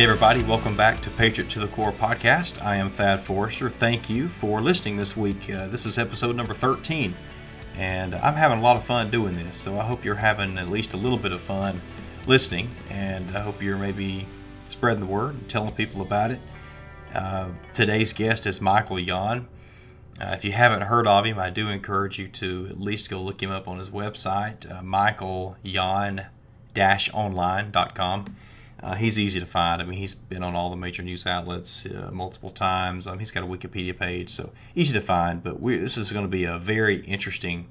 Hey, everybody, welcome back to Patriot to the Core podcast. I am Thad Forrester. Thank you for listening this week. Uh, this is episode number 13, and I'm having a lot of fun doing this, so I hope you're having at least a little bit of fun listening, and I hope you're maybe spreading the word and telling people about it. Uh, today's guest is Michael Yon. Uh, if you haven't heard of him, I do encourage you to at least go look him up on his website, uh, michaelyon-online.com. Uh, he's easy to find. I mean, he's been on all the major news outlets uh, multiple times. Um, he's got a Wikipedia page, so easy to find. But we, this is going to be a very interesting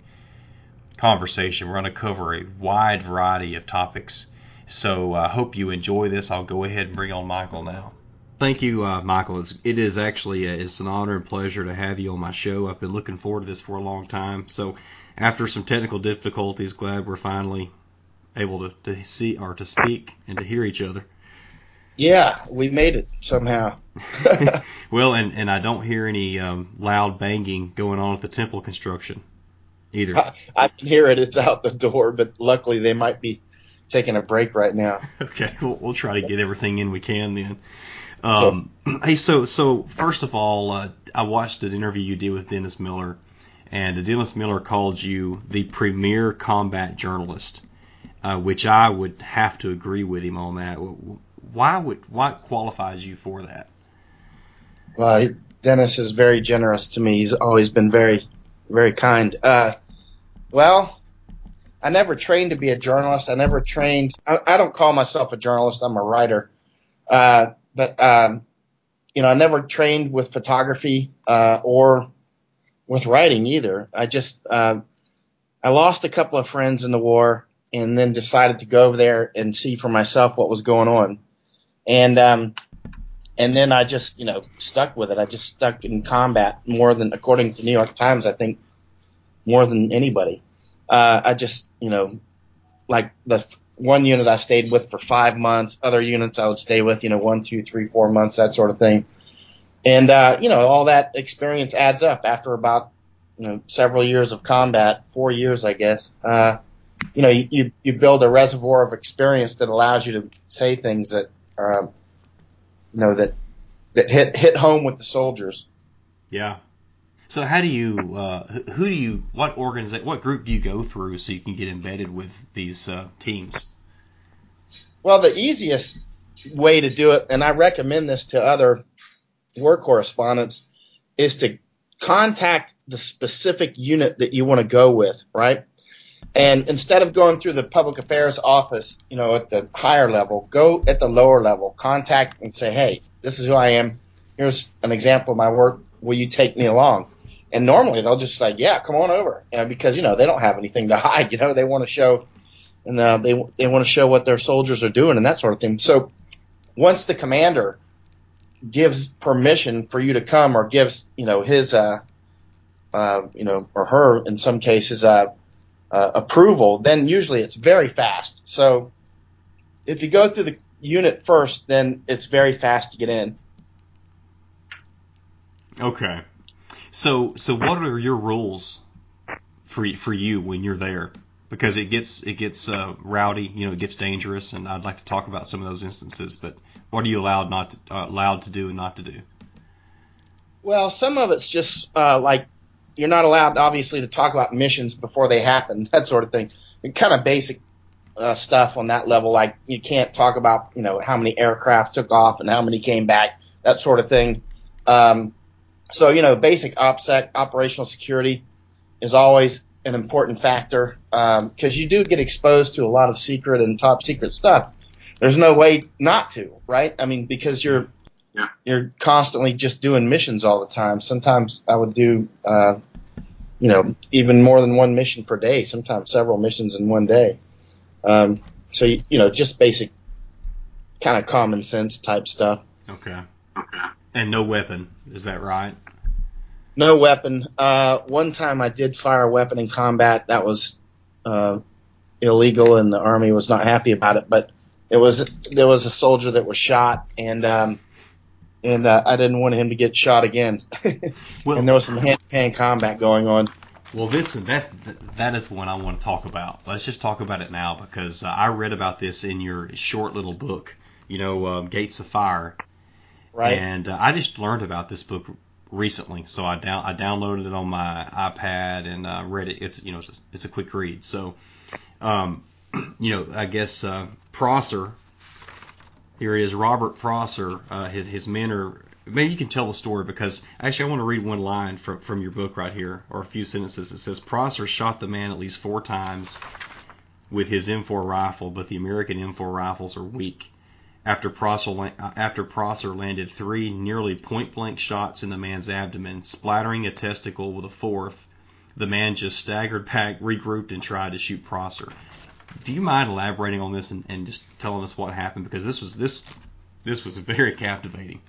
conversation. We're going to cover a wide variety of topics. So I uh, hope you enjoy this. I'll go ahead and bring on Michael now. Thank you, uh, Michael. It's, it is actually a, it's an honor and pleasure to have you on my show. I've been looking forward to this for a long time. So after some technical difficulties, glad we're finally able to, to see or to speak and to hear each other. Yeah, we made it somehow. well, and, and I don't hear any um, loud banging going on at the temple construction either. I, I can hear it. It's out the door, but luckily they might be taking a break right now. Okay, we'll, we'll try to get everything in we can then. Um, Hey, so so first of all, uh, I watched an interview you did with Dennis Miller, and Dennis Miller called you the premier combat journalist uh, which I would have to agree with him on that. Why would what qualifies you for that? Well, Dennis is very generous to me. He's always been very, very kind. Uh, well, I never trained to be a journalist. I never trained. I, I don't call myself a journalist. I'm a writer. Uh, but um, you know, I never trained with photography uh, or with writing either. I just uh, I lost a couple of friends in the war and then decided to go over there and see for myself what was going on. And, um, and then I just, you know, stuck with it. I just stuck in combat more than, according to New York Times, I think more than anybody. Uh, I just, you know, like the one unit I stayed with for five months, other units I would stay with, you know, one, two, three, four months, that sort of thing. And, uh, you know, all that experience adds up after about, you know, several years of combat, four years, I guess. Uh, you know, you, you build a reservoir of experience that allows you to say things that are, um, you know, that, that hit, hit home with the soldiers. Yeah. So how do you, uh, who do you, what organization, what group do you go through so you can get embedded with these uh, teams? Well, the easiest way to do it, and I recommend this to other war correspondents, is to contact the specific unit that you want to go with, right? And instead of going through the public affairs office, you know, at the higher level, go at the lower level, contact and say, Hey, this is who I am. Here's an example of my work. Will you take me along? And normally they'll just say, yeah, come on over. You know, because, you know, they don't have anything to hide. You know, they want to show and uh, they, they want to show what their soldiers are doing and that sort of thing. So once the commander gives permission for you to come or gives, you know, his, uh, uh, you know, or her in some cases, uh, uh, approval, then usually it's very fast. So if you go through the unit first, then it's very fast to get in. Okay. So so what are your rules for for you when you're there? Because it gets it gets uh, rowdy, you know, it gets dangerous, and I'd like to talk about some of those instances. But what are you allowed not to, uh, allowed to do and not to do? Well, some of it's just uh, like you're not allowed, obviously, to talk about missions before they happen, that sort of thing. kind of basic uh, stuff on that level, like you can't talk about, you know, how many aircraft took off and how many came back, that sort of thing. Um, so, you know, basic OPSEC, operational security, is always an important factor because um, you do get exposed to a lot of secret and top secret stuff. There's no way not to, right? I mean, because you're yeah. you're constantly just doing missions all the time. Sometimes I would do uh, you know, even more than one mission per day, sometimes several missions in one day. Um, so, you, you know, just basic kind of common sense type stuff. Okay. Okay. And no weapon, is that right? No weapon. Uh, one time I did fire a weapon in combat. That was, uh, illegal and the army was not happy about it, but it was, there was a soldier that was shot and, um, and uh, I didn't want him to get shot again. well, and there was some hand-to-hand combat going on. Well, this that that is one I want to talk about. Let's just talk about it now because uh, I read about this in your short little book you know, um, Gates of Fire. Right. And uh, I just learned about this book recently, so I down I downloaded it on my iPad and uh, read it. It's you know it's a, it's a quick read. So, um, you know, I guess uh, Prosser. Here it is, Robert Prosser. Uh, his his men are. Maybe you can tell the story because actually I want to read one line from from your book right here, or a few sentences. It says Prosser shot the man at least four times with his M4 rifle, but the American M4 rifles are weak. After Prosser, after Prosser landed three nearly point blank shots in the man's abdomen, splattering a testicle with a fourth, the man just staggered back, regrouped, and tried to shoot Prosser. Do you mind elaborating on this and, and just telling us what happened? Because this was this this was very captivating.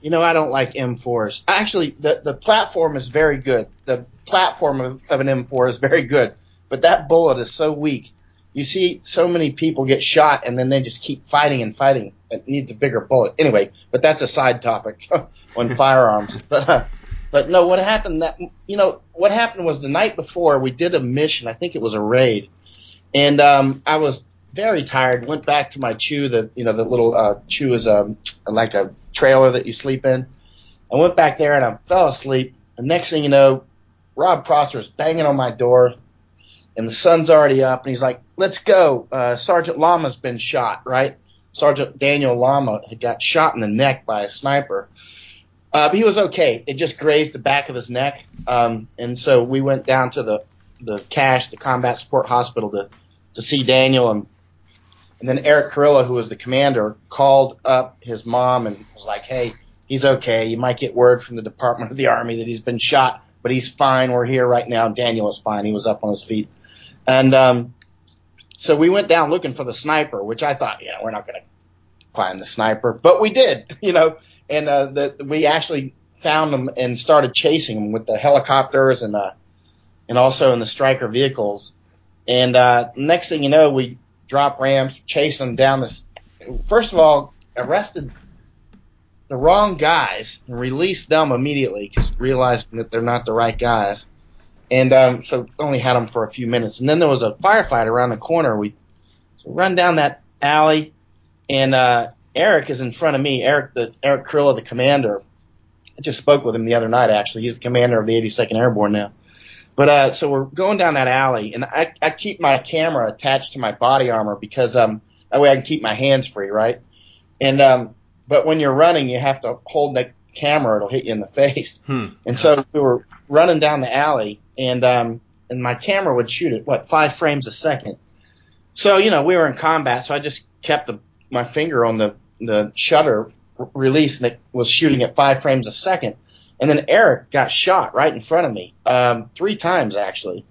You know, I don't like M4s. Actually, the the platform is very good. The platform of, of an M4 is very good, but that bullet is so weak. You see so many people get shot and then they just keep fighting and fighting. It needs a bigger bullet. Anyway, but that's a side topic on firearms. But uh, but no, what happened that you know what happened was the night before we did a mission. I think it was a raid, and um, I was very tired. Went back to my CHU. The you know the little uh, CHU is um, like a trailer that you sleep in. I went back there and I fell asleep. The next thing you know, Rob Prosser Prosser's banging on my door, and the sun's already up, and he's like, "Let's go." Uh, Sergeant Lama's been shot, right? Sergeant Daniel Lama had got shot in the neck by a sniper. Uh, but he was okay. It just grazed the back of his neck. Um, and so we went down to the, the CSH, the combat support hospital to, to see Daniel. And, and then Eric Kurilla, who was the commander, called up his mom and was like, Hey, he's okay. You might get word from the Department of the Army that he's been shot, but he's fine. We're here right now. Daniel is fine. He was up on his feet. And, um, so we went down looking for the sniper, which I thought, you know, we're not going to find the sniper, but we did, you know, and uh, the, we actually found him and started chasing him with the helicopters and uh, and also in the Stryker vehicles. And uh, next thing you know, we drop ramps, chasing them down this. First of all, arrested the wrong guys and released them immediately because realizing that they're not the right guys. And um, so only had them for a few minutes. And then there was a firefight around the corner. We run down that alley, and uh, Eric is in front of me. Eric, the Eric Kurilla, the commander. I just spoke with him the other night. Actually, he's the commander of the 82nd Airborne now. But uh, so we're going down that alley, and I, I keep my camera attached to my body armor because um that way I can keep my hands free, right? And um, but when you're running, you have to hold the camera; it'll hit you in the face. Hmm. And so we were running down the alley, and um, and my camera would shoot at what five frames a second. So you know we were in combat, so I just kept the my finger on the the shutter release and it was shooting at five frames a second. And then Eric got shot right in front of me, um, three times actually.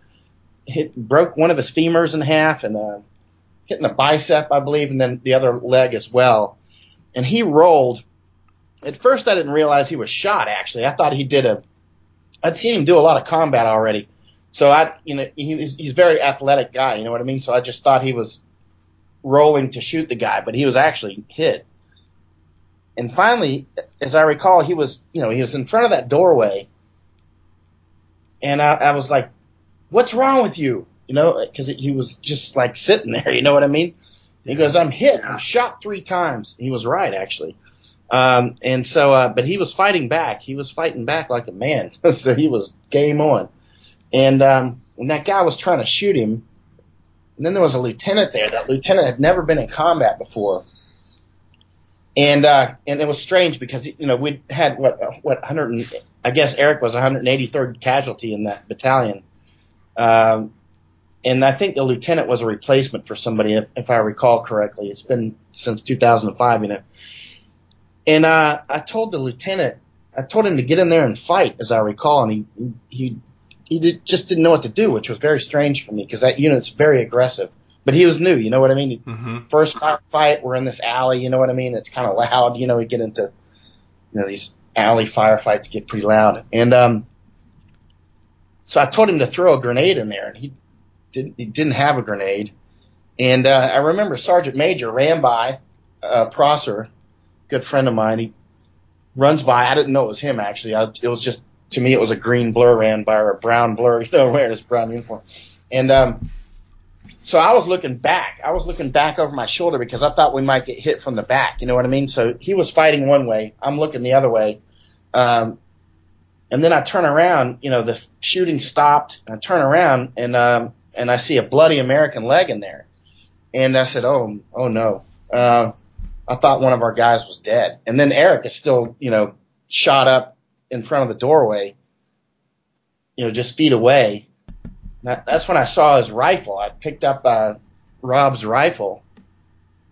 Hit broke one of his femurs in half and uh, hitting the bicep, I believe, and then the other leg as well. And he rolled. At first, I didn't realize he was shot. Actually, I thought he did a. I'd seen him do a lot of combat already, so I, you know, he he's a very athletic guy. You know what I mean? So I just thought he was rolling to shoot the guy, but he was actually hit. And finally, as I recall, he was, you know, he was in front of that doorway, and I, I was like, "What's wrong with you?" You know, because he was just like sitting there. You know what I mean? He goes, "I'm hit. I'm shot three times." He was right, actually. Um, and so, uh, but he was fighting back. He was fighting back like a man. so he was game on. And um, when that guy was trying to shoot him, and then there was a lieutenant there. That lieutenant had never been in combat before and uh, and it was strange because you know we had what what 100 I guess Eric was 183rd casualty in that battalion, um, and I think the lieutenant was a replacement for somebody if, if I recall correctly. It's been since 2005, you know. And uh, I told the lieutenant, I told him to get in there and fight, as I recall, and he he he did, just didn't know what to do, which was very strange for me because that unit's very aggressive. But he was new, you know what I mean? Mm-hmm. First firefight, we're in this alley, you know what I mean? It's kind of loud, you know, we get into, you know, these alley firefights get pretty loud. And, um, so I told him to throw a grenade in there and he didn't, he didn't have a grenade. And, uh, I remember Sergeant Major ran by, uh, Prosser, good friend of mine. He runs by. I didn't know it was him actually. I, it was just, to me, it was a green blur ran by or a brown blur, you know, wearing his brown uniform. And, um, so I was looking back. I was looking back over my shoulder because I thought we might get hit from the back. You know what I mean? So he was fighting one way. I'm looking the other way. Um, and then I turn around, you know, the shooting stopped. I turn around and, um, and I see a bloody American leg in there. And I said, Oh, oh no. Uh, I thought one of our guys was dead. And then Eric is still, you know, shot up in front of the doorway, you know, just feet away that's when I saw his rifle. I picked up uh, Rob's rifle,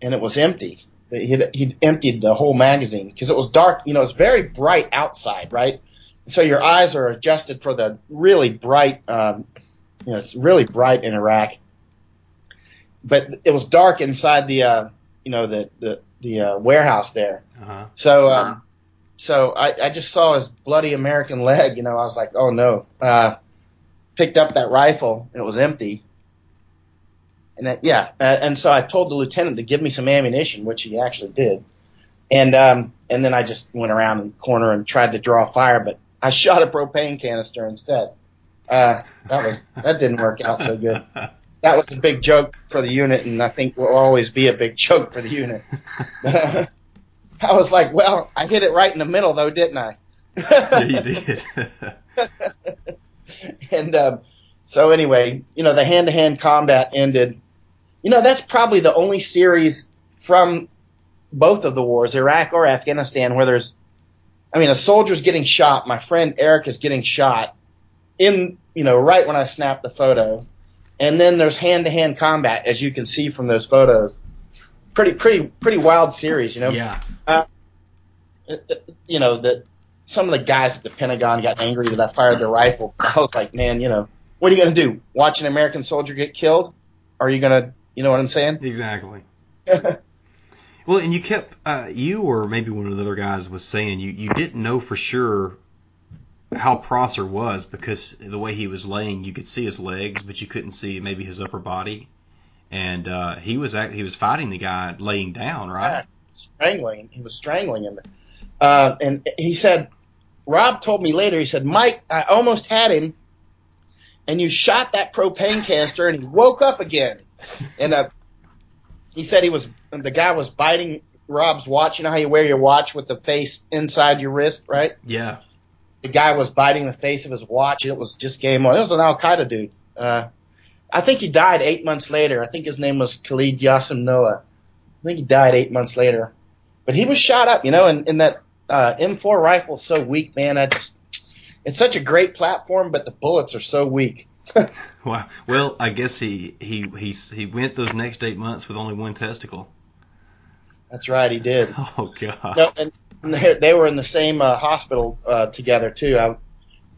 and it was empty. He'd, he'd emptied the whole magazine because it was dark. You know, it's very bright outside, right? So your eyes are adjusted for the really bright. Um, you know, it's really bright in Iraq, but it was dark inside the, uh, you know, the the the uh, warehouse there. Uh-huh. So, um, so I, I just saw his bloody American leg. You know, I was like, oh no. Uh, picked up that rifle and it was empty. And that, yeah, and so I told the lieutenant to give me some ammunition, which he actually did. And um, and then I just went around the corner and tried to draw fire, but I shot a propane canister instead. Uh, that was that didn't work out so good. That was a big joke for the unit, and I think will always be a big joke for the unit. I was like, well, I hit it right in the middle, though, didn't I? yeah, you did. and um, so anyway, you know, the hand to hand combat ended. You know, that's probably the only series from both of the wars, Iraq or Afghanistan, where there's, I mean, a soldier's getting shot. My friend Eric is getting shot in, you know, right when I snapped the photo. And then there's hand to hand combat, as you can see from those photos. Pretty, pretty, pretty wild series, you know? Yeah. Uh, you know, that some of the guys at the Pentagon got angry that I fired the rifle. I was like, man, you know, what are you going to do? Watch an American soldier get killed? Are you going to, you know what I'm saying? Exactly. well, and you kept, uh, you or maybe one of the other guys was saying you, you didn't know for sure how Prosser was because the way he was laying, you could see his legs, but you couldn't see maybe his upper body. And uh, he was he was fighting the guy laying down, right? Yeah, strangling. He was strangling him. Uh, and he said Rob told me later, he said, Mike, I almost had him, and you shot that propane canister, and he woke up again. And uh, he said he was, the guy was biting Rob's watch. You know how you wear your watch with the face inside your wrist, right? Yeah. The guy was biting the face of his watch. It was just game on. It was an Al Qaeda dude. Uh, I think he died eight months later. I think his name was Khalid Yassim Noah. I think he died eight months later. But he was shot up, you know, and, and that uh, M4 rifle so weak, man. I just, it's such a great platform, but the bullets are so weak. wow. Well, I guess he he he he went those next eight months with only one testicle. That's right, he did. Oh God. No, and they, they were in the same uh, hospital uh, together too. I,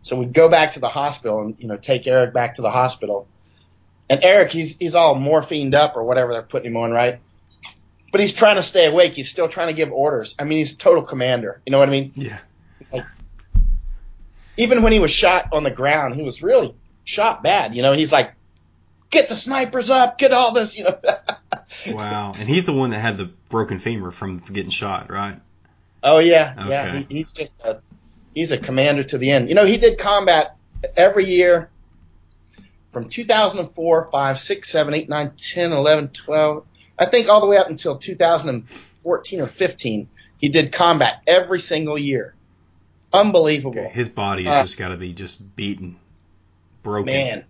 so we'd go back to the hospital and you know take Eric back to the hospital. And Eric, he's he's all morphined up or whatever they're putting him on, right? But he's trying to stay awake. He's still trying to give orders. I mean, he's total commander. You know what I mean? Yeah. Like, even when he was shot on the ground, he was really shot bad. You know, he's like, get the snipers up, get all this, you know. wow. And he's the one that had the broken femur from getting shot, right? Oh yeah, okay. yeah. He, he's just a, he's a commander to the end. You know, he did combat every year from 2004, 5, 6, 7, 8, 9, 10, 11, 12, I think all the way up until 2014 or 15, he did combat every single year. Unbelievable. Okay, his body has uh, just got to be just beaten, broken. Man,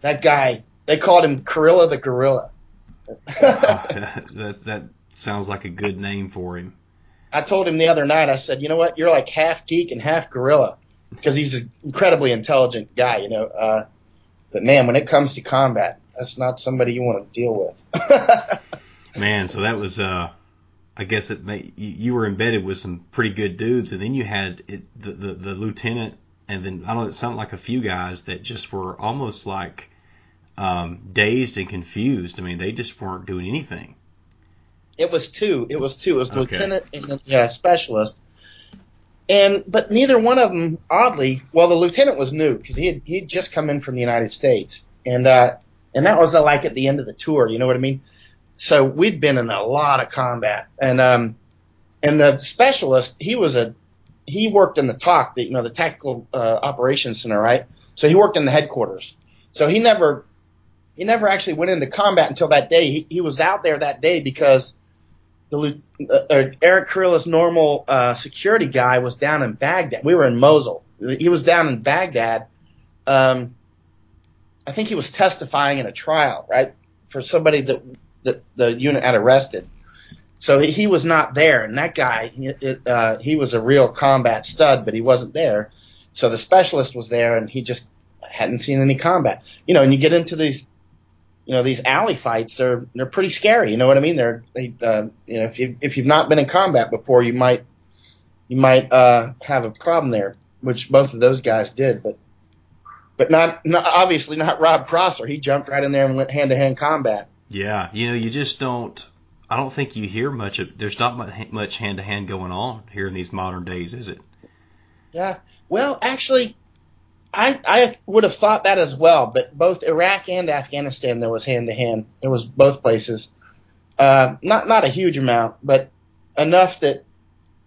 that guy. They called him Kurilla the Gorilla. that that sounds like a good name for him. I told him the other night. I said, you know what? You're like half geek and half gorilla because he's an incredibly intelligent guy. You know, uh, but man, when it comes to combat, that's not somebody you want to deal with. Man, so that was uh I guess it may, you were embedded with some pretty good dudes, and then you had it, the, the the lieutenant, and then I don't know, it sounded like a few guys that just were almost like um, dazed and confused. I mean, they just weren't doing anything. It was two. It was two. It was okay. lieutenant and yeah, specialist. And but neither one of them, oddly, well, the lieutenant was new because he had he had just come in from the United States, and uh, and that was uh, like at the end of the tour. You know what I mean? So we'd been in a lot of combat, and um, and the specialist, he was a he worked in the TOC, the, you know, the Tactical uh, Operations Center, right? So he worked in the headquarters. So he never he never actually went into combat until that day. He, he was out there that day because the uh, uh, Eric Kurilla's normal uh, security guy was down in Baghdad. We were in Mosul. He was down in Baghdad. Um, I think he was testifying in a trial, right, for somebody that that the unit had arrested. So he, he was not there, and that guy, it, uh, he was a real combat stud, but he wasn't there. So the specialist was there, and he just hadn't seen any combat. You know, and you get into these, you know, these alley fights. They're they're pretty scary. You know what I mean? They're they, uh, you know, if you if you've not been in combat before, you might you might uh, have a problem there, which both of those guys did, but but not, not obviously not Rob Prosser. He jumped right in there and went hand to hand combat. Yeah, you know, you just don't. I don't think you hear much of. There's not much hand to hand going on here in these modern days, is it? Yeah. Well, actually, I I would have thought that as well. But both Iraq and Afghanistan, there was hand to hand. There was both places. Uh, not not a huge amount, but enough that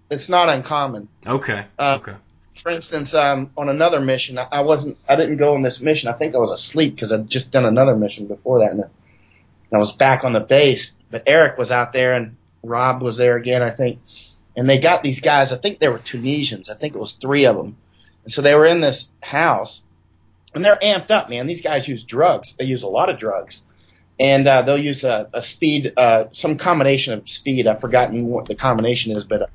it's not uncommon. Okay. Uh, okay. For instance, um, on another mission, I, I wasn't. I didn't go on this mission. I think I was asleep because I'd just done another mission before that, and I was back on the base, but Eric was out there and Rob was there again, I think. And they got these guys, I think they were Tunisians. I think it was three of them. And so they were in this house and they're amped up, man. These guys use drugs. They use a lot of drugs. And uh, they'll use a, a speed, uh, some combination of speed. I've forgotten what the combination is, but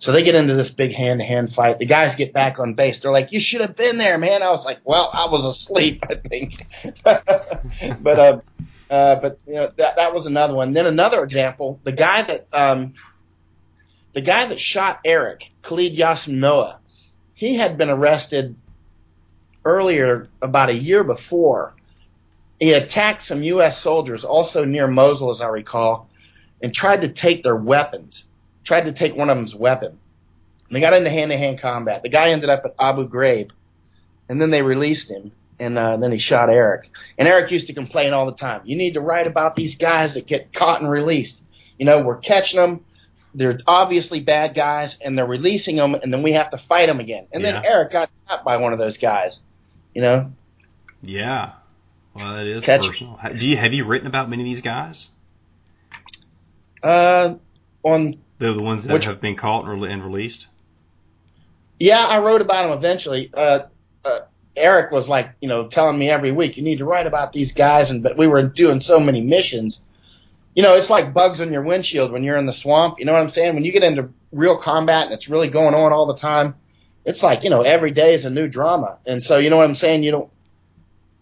so they get into this big hand to hand fight. The guys get back on base. They're like, "You should have been there, man." I was like, "Well, I was asleep, I think." but uh, uh, but you know that that was another one. Then another example, the guy that um, the guy that shot Eric, Khalid Yassim Noah, he had been arrested earlier, about a year before. He attacked some U.S. soldiers, also near Mosul, as I recall, and tried to take their weapons. Tried to take one of them's weapon. And they got into hand-to-hand combat. The guy ended up at Abu Ghraib, and then they released him and uh, then he shot Eric. And Eric used to complain all the time. You need to write about these guys that get caught and released. You know, we're catching them. They're obviously bad guys, and they're releasing them, and then we have to fight them again. And yeah. then Eric got shot by one of those guys. You know. Yeah. Well, that is Catch. personal. Do you have you written about many of these guys? Uh, on the the ones that which, have been caught and, released. Yeah, I wrote about them eventually. Uh, uh, Eric was like, you know, telling me every week, you need to write about these guys. And, but we were doing so many missions. You know, it's like bugs on your windshield when you're in the swamp. You know what I'm saying? When you get into real combat and it's really going on all the time, it's like, you know, every day is a new drama. And so, you know what I'm saying? You don't,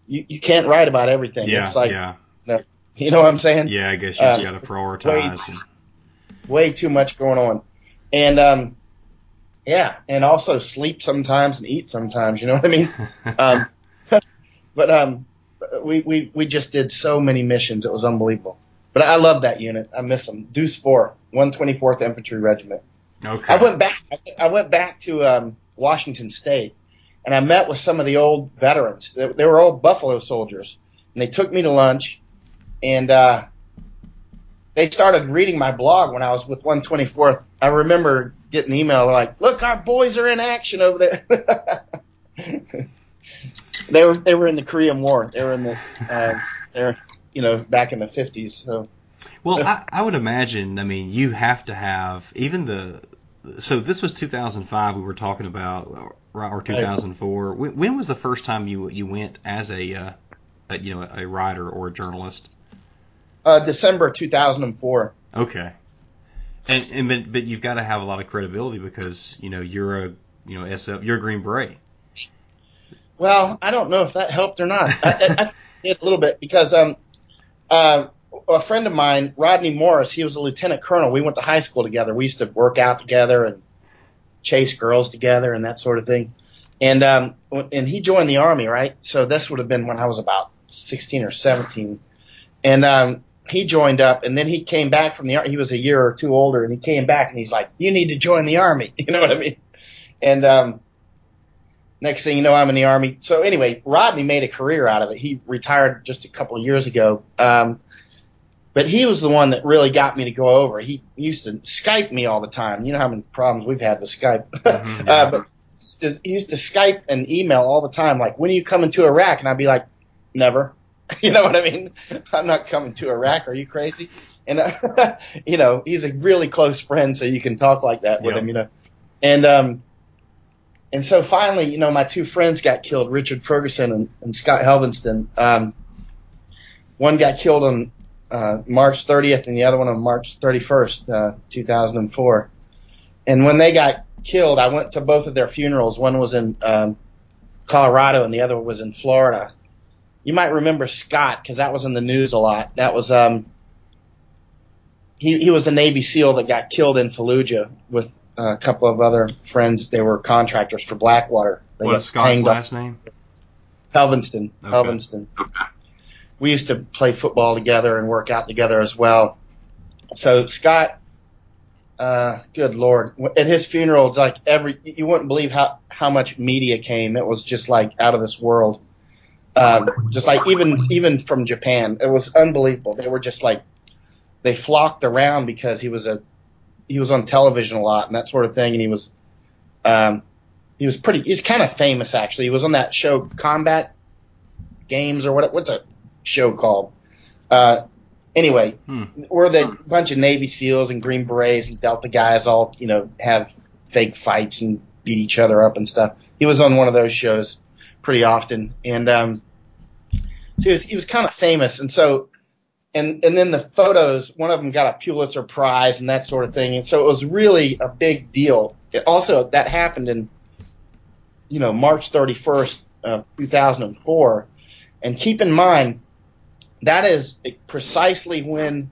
you, you can't write about everything. Yeah, it's like, yeah. You know, you know what I'm saying? Yeah, I guess you uh, got to prioritize. Way too much going on. And, um, yeah, and also sleep sometimes and eat sometimes. You know what I mean? um, but um, we we we just did so many missions. It was unbelievable. But I love that unit. I miss them. Deuce Four, 124th Infantry Regiment. Okay. I went back. I went back to um, Washington State, and I met with some of the old veterans. They, they were all Buffalo soldiers, and they took me to lunch, and uh, they started reading my blog when I was with 124th. I remember getting an email like, "Look, our boys are in action over there." they were they were in the Korean War. They were in the uh, they're you know back in the fifties. So. Well, I, I would imagine. I mean, you have to have even the. So this was 2005. We were talking about, or 2004. When, when was the first time you you went as a, uh, a you know a writer or a journalist? Uh, December 2004. Okay. And, and but, but you've got to have a lot of credibility because you know you're a you know SF you're a Green Beret. Well, I don't know if that helped or not. I, I, I did a little bit because um uh a friend of mine, Rodney Morris, he was a lieutenant colonel. We went to high school together. We used to work out together and chase girls together and that sort of thing. And um and he joined the army, right? So this would have been when I was about 16 or 17. And um he joined up and then he came back from the army. He was a year or two older and he came back and he's like, you need to join the army. You know what I mean? And, um, next thing you know, I'm in the army. So anyway, Rodney made a career out of it. He retired just a couple of years ago. Um, but he was the one that really got me to go over. He, used to Skype me all the time. You know how many problems we've had with Skype. Mm-hmm, yeah. uh, but he used to Skype and email all the time. Like, when are you coming to Iraq? And I'd be like, never. You know what I mean? I'm not coming to Iraq. Are you crazy? And uh, you know, he's a really close friend, so you can talk like that with Yep. him. You know, and um, and so finally, you know, my two friends got killed, Richard Ferguson and, and Scott Helvenston. Um, one got killed on uh, March 30th, and the other one on March 31st, uh, 2004. And when they got killed, I went to both of their funerals. One was in um, Colorado, and the other was in Florida. You might remember Scott because that was in the news a lot. That was um, he he was the Navy SEAL that got killed in Fallujah with a couple of other friends. They were contractors for Blackwater. They What got Scott's hanged up- last name? Helvenston. Okay. Helvenston. We used to play football together and work out together as well. So Scott, uh, good lord, at his funeral, it's like every you wouldn't believe how how much media came. It was just like out of this world. Uh, just like even even from Japan, it was unbelievable. They were just like they flocked around because he was a he was on television a lot and that sort of thing, and he was um, he was pretty he's kind of famous actually. He was on that show Combat Games or what what's a show called? Uh, anyway, Hmm. where the bunch of Navy SEALs and Green Berets and Delta guys all you know have fake fights and beat each other up and stuff. He was on one of those shows pretty often, and um, so he was, he was kind of famous, and so. And and then the photos, one of them got a Pulitzer Prize and that sort of thing, and so it was really a big deal. It also, that happened in, you know, March 31st, uh, 2004, and keep in mind that is precisely when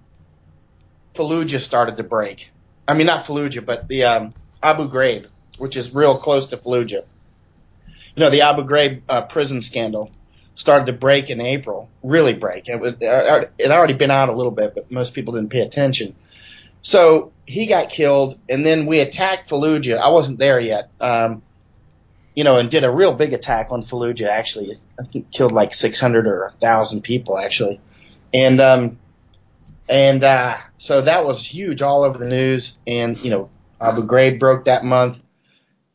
Fallujah started to break. I mean, not Fallujah, but the um, Abu Ghraib, which is real close to Fallujah. You know, the Abu Ghraib uh, prison scandal started to break in April, really break. It, was, it had already been out a little bit, but most people didn't pay attention. So he got killed, and then we attacked Fallujah. I wasn't there yet, um, you know, and did a real big attack on Fallujah. Actually, I think killed like 600 or 1,000 people actually, and um, and uh, so that was huge, all over the news. And you know, Abu Ghraib broke that month,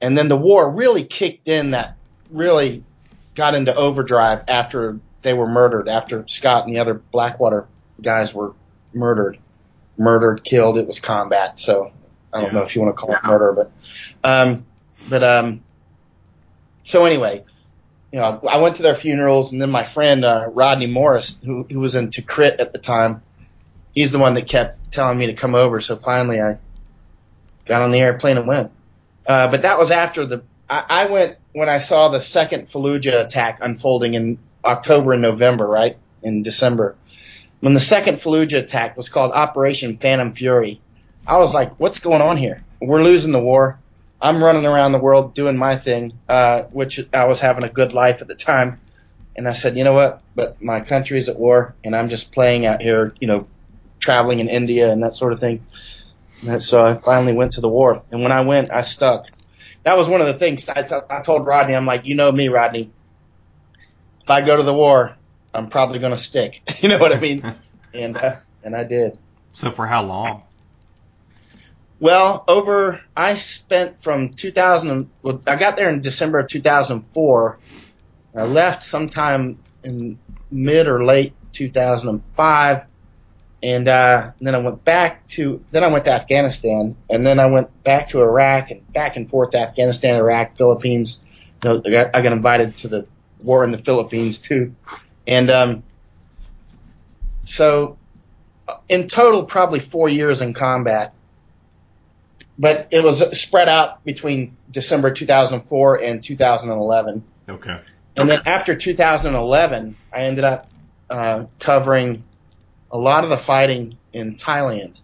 and then the war really kicked in. That really got into overdrive after they were murdered. After Scott and the other Blackwater guys were murdered, murdered, killed. It was combat. So I don't Yeah. know if you want to call it murder, but um, but um, so anyway. You know, I went to their funerals, and then my friend uh, Rodney Morris, who, who was in Tikrit at the time, he's the one that kept telling me to come over. So finally, I got on the airplane and went. Uh, but that was after the. I, I went when I saw the second Fallujah attack unfolding in October and November, right in December. When the second Fallujah attack was called Operation Phantom Fury, I was like, "What's going on here? We're losing the war. I'm running around the world doing my thing, uh, which I was having a good life at the time." And I said, "You know what? But my country is at war, and I'm just playing out here, you know, traveling in India and that sort of thing. And so I finally went to the war. And when I went, I stuck. That was one of the things I, t- I told Rodney. I'm like, you know me, Rodney. If I go to the war, I'm probably going to stick. you know what I mean? And uh, and I did. So for how long? Well, over I spent from 2000. Well, I got there in December of 2004. I left sometime in mid or late 2005, and, uh, and then I went back to. Then I went to Afghanistan, and then I went back to Iraq and back and forth to Afghanistan, Iraq, Philippines. You know, I got, I got invited to the war in the Philippines too, and um, so in total, probably four years in combat but it was spread out between December 2004 and 2011. Okay. And then after 2011, I ended up uh, covering a lot of the fighting in Thailand.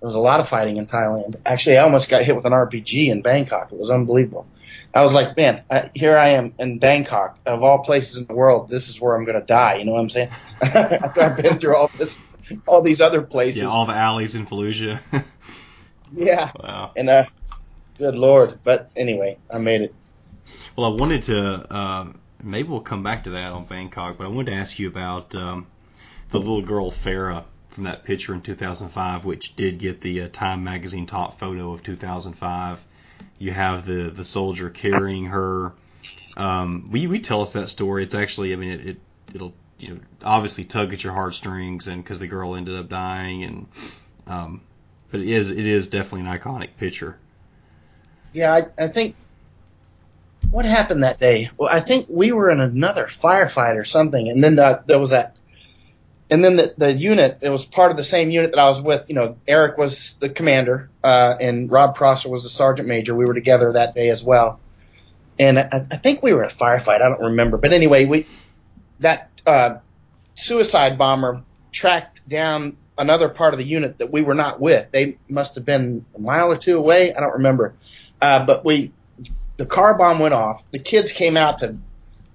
There was a lot of fighting in Thailand. Actually, I almost got hit with an RPG in Bangkok. It was unbelievable. I was like, man, I, here I am in Bangkok, of all places in the world. This is where I'm going to die. You know what I'm saying? After I've been through all this, all these other places. Yeah, all the alleys in Fallujah. yeah. wow. And uh, good lord. But anyway, I made it. Well, I wanted to. Um, maybe we'll come back to that on Bangkok, but I wanted to ask you about um, the little girl Farah from that picture in 2005, which did get the uh, Time magazine top photo of 2005. You have the the soldier carrying her. Um, will will you tell us that story? It's actually, I mean, it, it it'll you know obviously tug at your heartstrings, and because the girl ended up dying, and um, but it is it is definitely an iconic picture. Yeah, I, I think what happened that day? Well, I think we were in another firefight or something, and then the, there was that, and then the, the unit. It was part of the same unit that I was with. You know, Eric was the commander, uh, and Rob Prosser was the sergeant major. We were together that day as well, and I, I think we were in a firefight. I don't remember, but anyway, we that uh, suicide bomber tracked down another part of the unit that we were not with. They must have been a mile or two away. I don't remember, uh, but we the car bomb went off. The kids came out to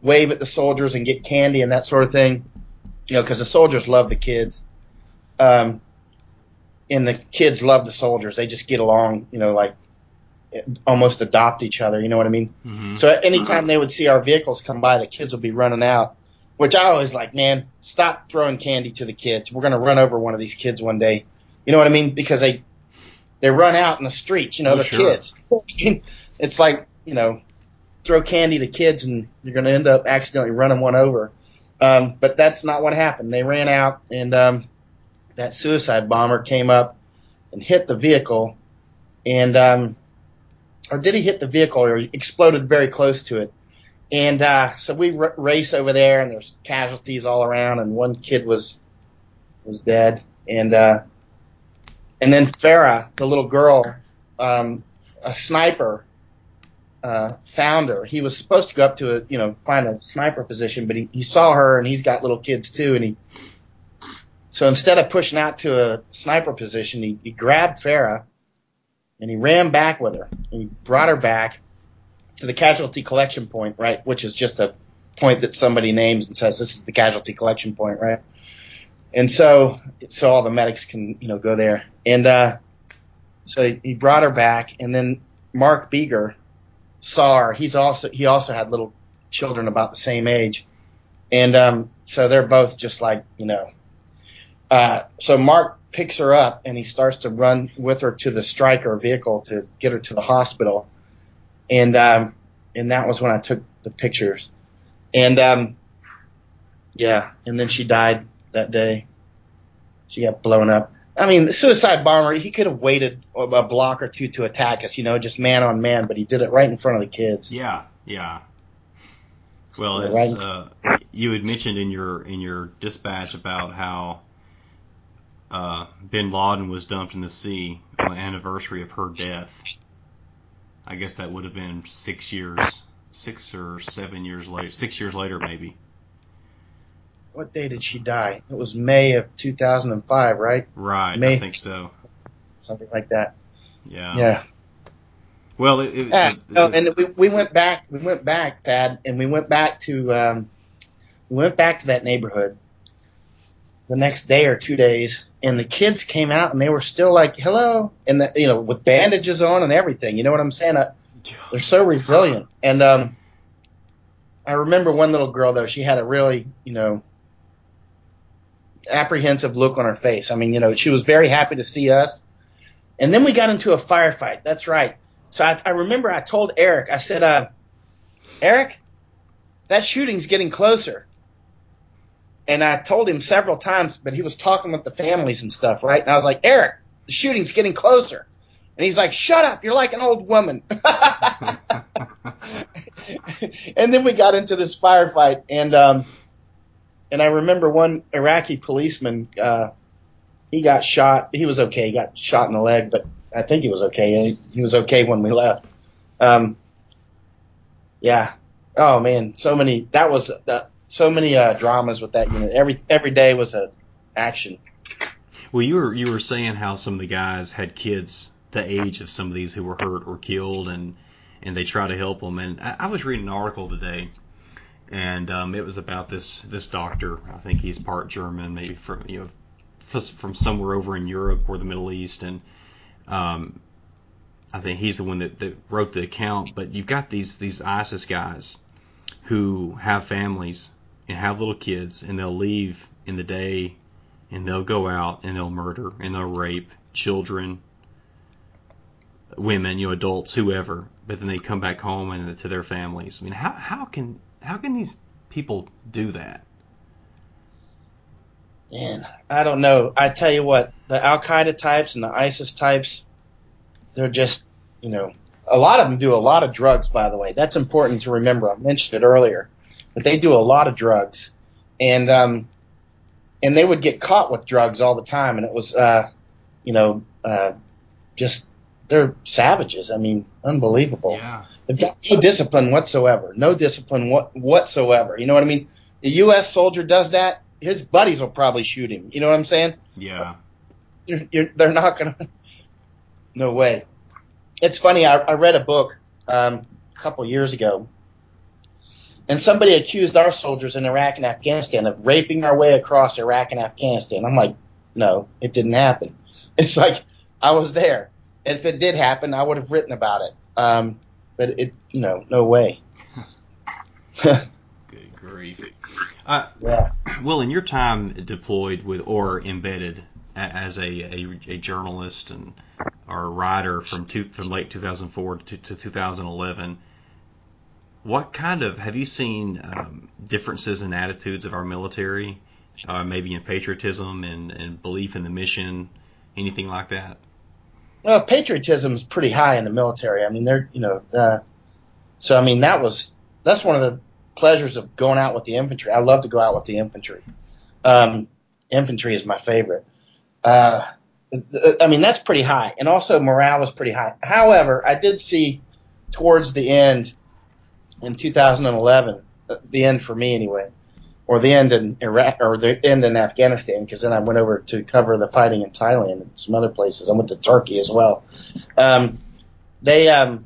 wave at the soldiers and get candy and that sort of thing, you know, because the soldiers love the kids. Um, and the kids love the soldiers. They just get along, you know, like almost adopt each other. You know what I mean? Mm-hmm. So anytime they would see our vehicles come by, the kids would be running out. Which I always like, man, stop throwing candy to the kids. We're gonna run over one of these kids one day. You know what I mean? Because they they run out in the streets. You know, oh, they're sure. kids. it's like you know, throw candy to kids and you're going to end up accidentally running one over. Um, but that's not what happened. They ran out and um, that suicide bomber came up and hit the vehicle and um, or did he hit the vehicle or exploded very close to it? And uh, so we r- race over there and there's casualties all around and one kid was was dead and uh, and then Farah, the little girl, um, a sniper uh, founder. He was supposed to go up to a, you know, find a sniper position, but he, he saw her and he's got little kids too. And he, so instead of pushing out to a sniper position, he, he grabbed Farah and he ran back with her and he brought her back to the casualty collection point, right? Which is just a point that somebody names and says, this is the casualty collection point, right? And so, so all the medics can, you know, go there. And, uh, so he brought her back and then Mark Bieger, Sar, he's also he also had little children about the same age, and um, so they're both just like you know. Uh, so Mark picks her up and he starts to run with her to the Stryker vehicle to get her to the hospital, and um, and that was when I took the pictures, and um, yeah, and then she died that day. She got blown up. I mean, the suicide bomber, he could have waited a block or two to attack us, you know, just man on man, but he did it right in front of the kids. Yeah, yeah. Well, it's, uh, you had mentioned in your in your dispatch about how uh, Bin Laden was dumped in the sea on the anniversary of her death. I guess that would have been six years, six or seven years later, six years later maybe what day did she die? It was May of 2005, right? Right. May, I think so. Something like that. Yeah. Yeah. Well, it, it, yeah. Oh, and we, we went back. We went back, Dad, and we went back to um, we went back to that neighborhood the next day or two days, and the kids came out and they were still like, "Hello," and the, you know, with bandages on and everything. You know what I'm saying? I, they're so resilient. And um, I remember one little girl though; she had a really, you know, apprehensive look on her face. I mean, you know, she was very happy to see us. And then we got into a firefight. That's right. So I, I remember I told Eric, I said, uh, Eric, that shooting's getting closer. And I told him several times, but he was talking with the families and stuff, right? And I was like, Eric, the shooting's getting closer. And he's like, shut up. You're like an old woman. and then we got into this firefight and, um, and I remember one Iraqi policeman, uh, he got shot. He was okay. He got shot in the leg, but I think he was okay. He, was okay when we left. Um, yeah. Oh man, so many. That was uh, so many uh, dramas with that unit. Every every day was a action. Well, you were you were saying how some of the guys had kids the age of some of these who were hurt or killed, and and they try to help them. And I, I was reading an article today and um, it was about this this doctor. I think he's part German, maybe from you know from somewhere over in Europe or the Middle East, and um, I think he's the one that, that wrote the account. But you've got these these ISIS guys who have families and have little kids, and they'll leave in the day, and they'll go out and they'll murder and they'll rape children, women, you know, adults, whoever. But then they come back home and to their families. I mean, how how can how can these people do that? man, I don't know. I tell you what, the Al Qaeda types and the ISIS types, they're just, you know, a lot of them do a lot of drugs, by the way. That's important to remember. I mentioned it earlier, but they do a lot of drugs, and um, and they would get caught with drugs all the time, and it was, uh, you know, uh, just they're savages. I mean, unbelievable. Yeah. They've got no discipline whatsoever. No discipline what, whatsoever. You know what I mean? The U.S. soldier does that, his buddies will probably shoot him. You know what I'm saying? Yeah. You're, you're, they're not gonna. No way. It's funny. I, I read a book um, a couple years ago, and somebody accused our soldiers in Iraq and Afghanistan of raping our way across Iraq and Afghanistan. I'm like, no, it didn't happen. It's like I was there. If it did happen, I would have written about it. Um, but it, you know, no way. Good grief. Uh, yeah. Well, in your time deployed with or embedded as a, a, a journalist and or a writer from two, from late 2004 to, to 2011, what kind of have you seen um, differences in attitudes of our military, uh, maybe in patriotism and, and belief in the mission, anything like that? Well, patriotism is pretty high in the military. I mean, they're you know, the, so I mean that was that's one of the pleasures of going out with the infantry. I love to go out with the infantry. Um, infantry is my favorite. Uh, I mean that's pretty high, and also morale is pretty high. However, I did see towards the end in 2011, the end for me anyway, or the end in Iraq or the end in Afghanistan, because then I went over to cover the fighting in Thailand and some other places. I went to Turkey as well. Um, they, um,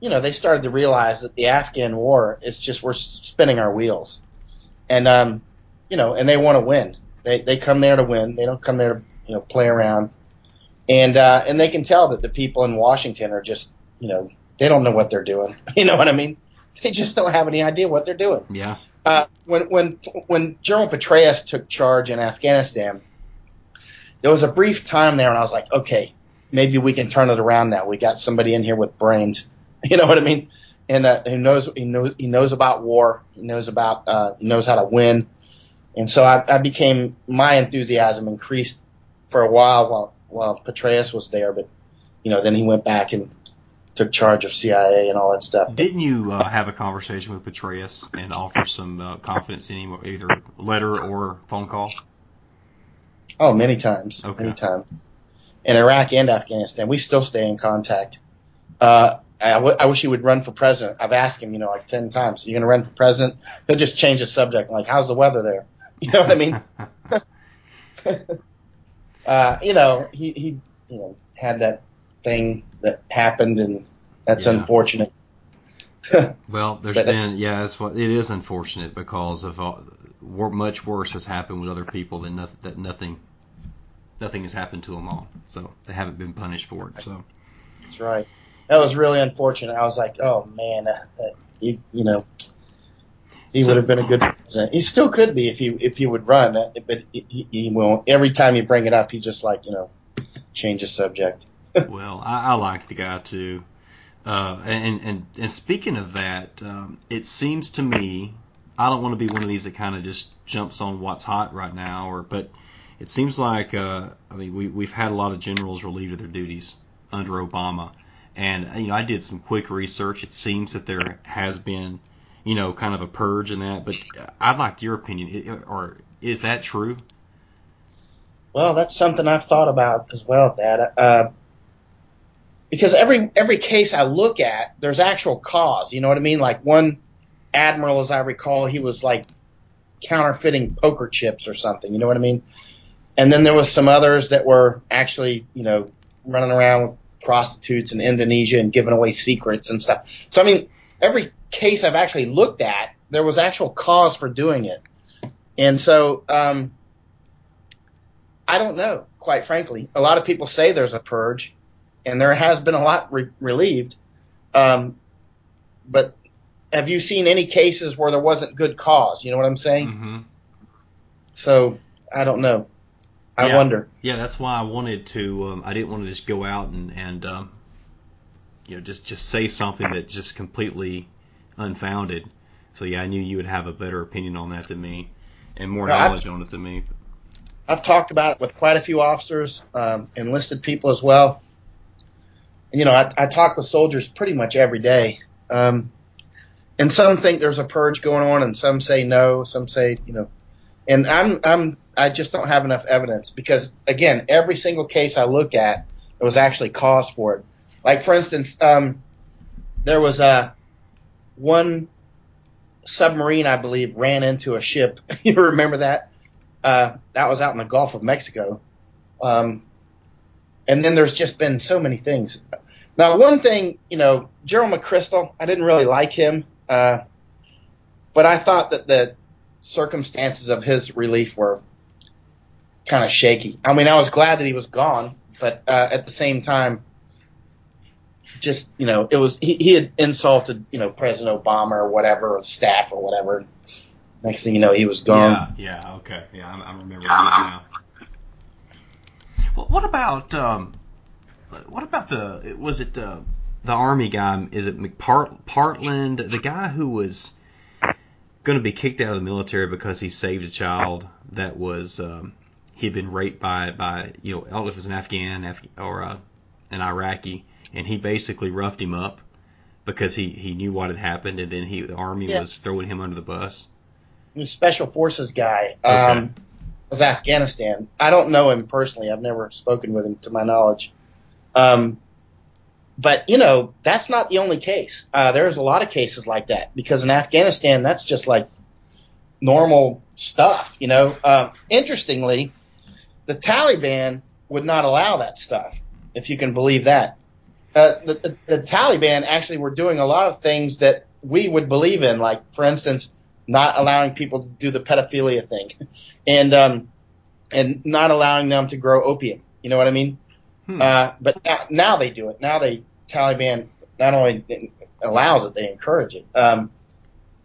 you know, they started to realize that the Afghan war is just we're spinning our wheels, and um, you know, and they want to win. They they come there to win. They don't come there to you know play around, and uh, and they can tell that the people in Washington are just you know they don't know what they're doing. You know what I mean? They just don't have any idea what they're doing. Yeah. Uh, when when when General Petraeus took charge in Afghanistan, there was a brief time there, and I was like, okay, maybe we can turn it around now. We got somebody in here with brains. You know what I mean? And uh, who knows he knows he knows about war. He knows about uh, he knows how to win. And so I, I became my enthusiasm increased for a while while while Petraeus was there, but you know then he went back and took charge of CIA and all that stuff. Didn't you uh, have a conversation with Petraeus and offer some uh, confidence in him, either letter or phone call? Oh, many times, Okay. many times. In Iraq and Afghanistan, we still stay in contact. Uh, I, w- I wish he would run for president. I've asked him, you know, like ten times. Are you going to run for president? He'll just change the subject, like, how's the weather there? You know what I mean? uh, you know, he, he, you know, had that thing that happened, and that's Yeah. unfortunate. Well, there's But- been yeah, it's what it is unfortunate because of all, much worse has happened with other people than nothing that nothing nothing has happened to them all. So they haven't been punished for it. So That's right. That was really unfortunate. I was like, oh man, uh, uh, he, you know, he So- would have been a good president. He still could be if he if he would run, but he, he, he won't. Every time you bring it up, he just like you know, change the subject. Well, I, I like the guy too. Uh, and and and speaking of that, um, it seems to me I don't want to be one of these that kind of just jumps on what's hot right now, or but it seems like uh, I mean we we've had a lot of generals relieved of their duties under Obama, and you know I did some quick research. It seems that there has been you know kind of a purge in that, but I'd like your opinion. It- Or is that true? Well, that's something I've thought about as well, Dad. Uh, because every every case I look at, there's actual cause. You know what I mean? Like one admiral, as I recall, he was like counterfeiting poker chips or something. You know what I mean? And then there was some others that were actually, you know, running around with prostitutes in Indonesia and giving away secrets and stuff. So I mean, every case I've actually looked at, there was actual cause for doing it. And so, um, I don't know, quite frankly. A lot of people say there's a purge, and there has been a lot re- relieved. Um, but have you seen any cases where there wasn't good cause? You know what I'm saying? Mm-hmm. So I don't know. I Yeah. wonder. Yeah, that's why I wanted to. Um, I didn't want to just go out and and um, you know just just say something that's just completely unfounded. So yeah, I knew you would have a better opinion on that than me, and more No, knowledge on it than me. I've talked about it with quite a few officers, um, enlisted people as well. You know, I, I talk with soldiers pretty much every day. Um, and some think there's a purge going on, and some say no. Some say, you know, and I'm I'm I just don't have enough evidence because again, every single case I look at, there was actually cause for it. Like for instance, um, there was a one submarine I believe ran into a ship. you remember that? Uh, that was out in the Gulf of Mexico. Um, and then there's just been so many things. Now, one thing, you know, General McChrystal, I didn't really like him, uh, but I thought that the circumstances of his relief were kind of shaky. I mean, I was glad that he was gone, but uh, at the same time, just you know, it was he, he had insulted you know President Obama or whatever, or staff or whatever. Next thing you know, he was gone. Yeah, yeah, okay, yeah, I, I remember now. Well, what about um, what about the was it uh, the army guy? Is it McPartland, the guy who was going to be kicked out of the military because he saved a child that was um, he had been raped by by you know I don't know if it was an Afghan Af- or uh, an Iraqi, and he basically roughed him up because he he knew what had happened, and then he the army yeah. was throwing him under the bus. The special forces guy um, was Afghanistan. I don't know him personally. I've never spoken with him to my knowledge. Um, but you know that's not the only case. Uh, there's a lot of cases like that because in Afghanistan that's just like normal stuff. You know, uh, interestingly, the Taliban would not allow that stuff, if you can believe that. Uh, the, the, the Taliban actually were doing a lot of things that we would believe in, like for instance, not allowing people to do the pedophilia thing, and um, and not allowing them to grow opium. You know what I mean? Hmm. Uh, but now, now, they do it. Now they Taliban not only allows it, they encourage it. Um,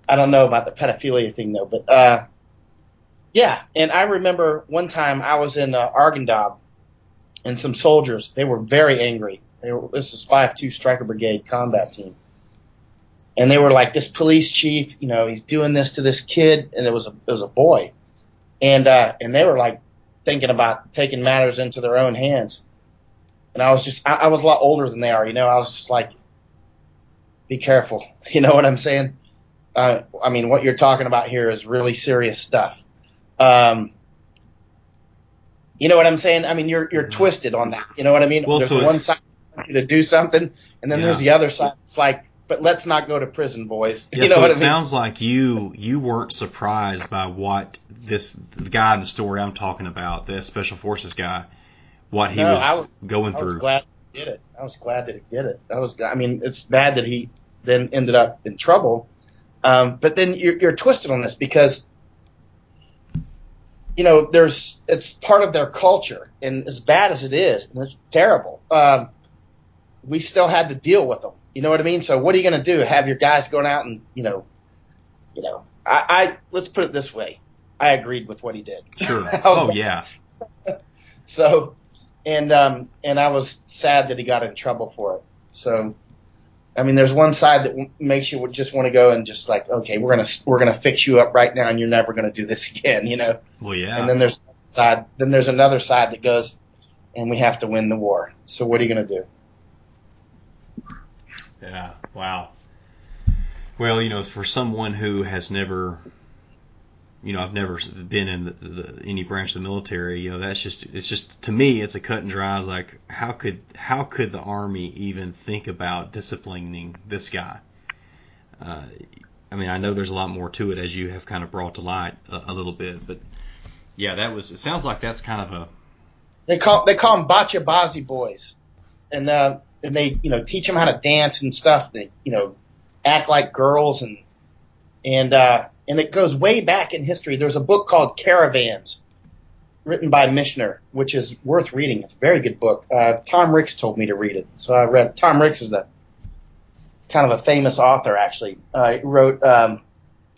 I don't know about the pedophilia thing though, but uh, yeah. And I remember one time I was in uh, Arghandab, and some soldiers they were very angry. They were, this is five two Stryker Brigade combat team, and they were like, "This police chief, you know, he's doing this to this kid," and it was a it was a boy, and uh, and they were like thinking about taking matters into their own hands. And I was just, I, I was a lot older than they are, you know, I was just like, be careful. You know what I'm saying? Uh, I mean, what you're talking about here is really serious stuff. Um, you know what I'm saying? I mean, you're you're mm-hmm. twisted on that. You know what I mean? Well, there's so one side you to do something, and then yeah. there's the other side. It's like, but let's not go to prison, boys. Yeah, you know so it I mean? sounds like you you weren't surprised by what this the guy in the story I'm talking about, the special forces guy, what he no, was, was, going I through. Was glad he did it. I was glad that he did it. I was. I mean, it's bad that he then ended up in trouble. Um, but then you're, you're twisted on this because you know there's it's part of their culture, and as bad as it is, and it's terrible. Um, we still had to deal with them. You know what I mean? So what are you going to do? Have your guys going out and you know, you know, I, I let's put it this way. I agreed with what he did. Sure. oh like, yeah. so and um, and I was sad that he got in trouble for it. So, I mean, there's one side that w- makes you just want to go and just like, okay, we're gonna we're gonna fix you up right now, and you're never gonna do this again, you know. Well, yeah. And then there's side, then there's another side that goes, and we have to win the war. So what are you gonna do? Yeah. Wow. Well, you know, for someone who has never you know, I've never been in the, the, any branch of the military. You know, that's just it's just to me it's a cut and dry. It's like, how could how could the army even think about disciplining this guy? Uh, I mean, I know there's a lot more to it as you have kind of brought to light a, a little bit, but yeah, that was. It sounds like that's kind of a. They call they call them bacha bazi boys, and uh, and they you know teach them how to dance and stuff. They you know act like girls and and uh, and it goes way back in history. There's a book called Caravans, written by Michener, which is worth reading. It's a very good book. Uh, Tom Ricks told me to read it, so I read. Tom Ricks is the kind of a famous author, actually. Uh, he wrote um,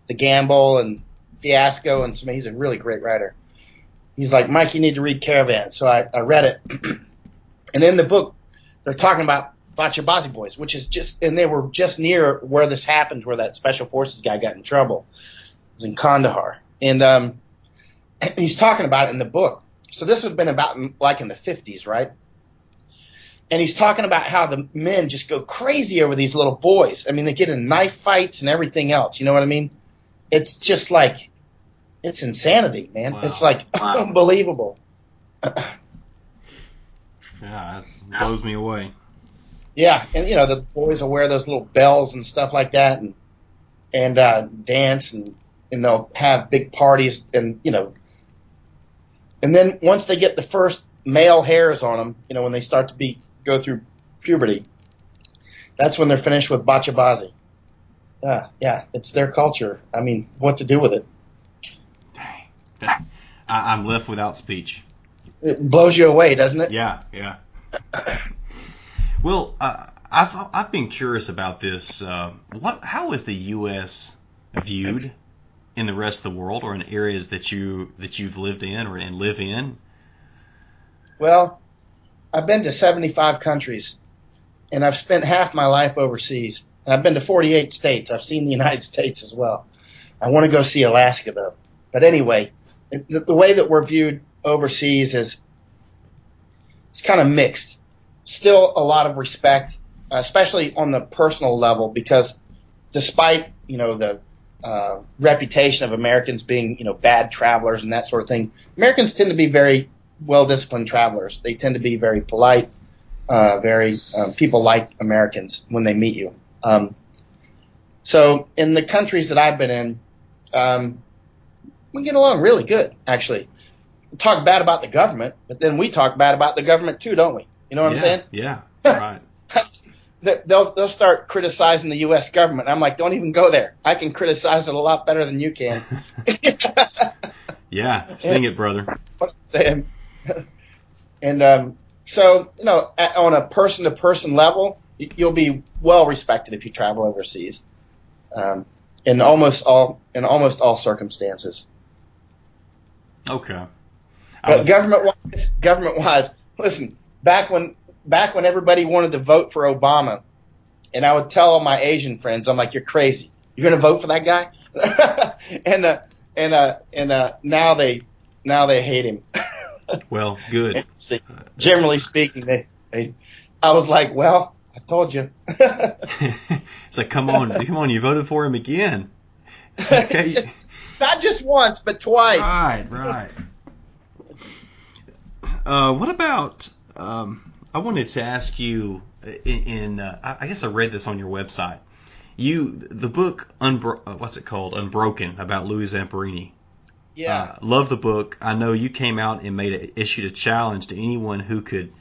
The Gamble and Fiasco, and some, he's a really great writer. He's like, Mike, you need to read Caravans. So I, I read it, and in the book, they're talking about Bachabazi boys, which is just, and they were just near where this happened, where that special forces guy got in trouble. It was in Kandahar. And, um, he's talking about it in the book. so this would have been about like in the 50s, right? And he's talking about how the men just go crazy over these little boys. I mean, they get in knife fights and everything else. You know what I mean? It's just like, it's insanity, man. Wow. It's like Wow. unbelievable. Yeah, it blows me away. Yeah, and you know the boys will wear those little bells and stuff like that, and and uh, dance, and and they'll have big parties, and you know, and then once they get the first male hairs on them, you know, when they start to be go through puberty, that's when they're finished with bachabazi. Yeah, yeah, it's their culture. I mean, what to do with it? Dang. I, I'm left without speech. It blows you away, doesn't it? Yeah, yeah. Well, uh, I've I've been curious about this. Uh, what how is the U.S. viewed in the rest of the world, or in areas that you that you've lived in or and live in? Well, I've been to 75 countries, and I've spent half my life overseas. And I've been to 48 states. I've seen the United States as well. I want to go see Alaska though. But anyway, the, the way that we're viewed overseas is it's kind of mixed. Still a lot of respect, especially on the personal level, because despite you know the uh, reputation of Americans being you know bad travelers and that sort of thing, Americans tend to be very well disciplined travelers. They tend to be very polite, uh, very um, people like Americans when they meet you. Um, so in the countries that I've been in, um, we get along really good, actually. Talk bad about the government, but then we talk bad about the government too, don't we? You know what yeah, I'm saying? Yeah, right. They'll they'll start criticizing the U.S. government. I'm like, don't even go there. I can criticize it a lot better than you can. yeah, sing it, brother. what I'm saying. and um, so, you know, on a person to person level, you'll be well respected if you travel overseas. Um, in almost all in almost all circumstances. Okay. I But was- government wise, government wise, listen, back when back when everybody wanted to vote for Obama, and I would tell all my Asian friends, I'm like, you're crazy. You're going to vote for that guy? and uh, and uh, and uh, now they now they hate him. well, good. Generally speaking, they, they I was like, well, I told you. it's like, come on, come on, you voted for him again. Okay. Not just once, but twice. Right, right. Uh, what about? Um, I wanted to ask you. In, in uh, I guess I read this on your website. You the book Unbro- uh, what's it called? Unbroken about Louis Zamperini. yeah. Uh, love the book. I know you came out and made a, issued a challenge to anyone who could,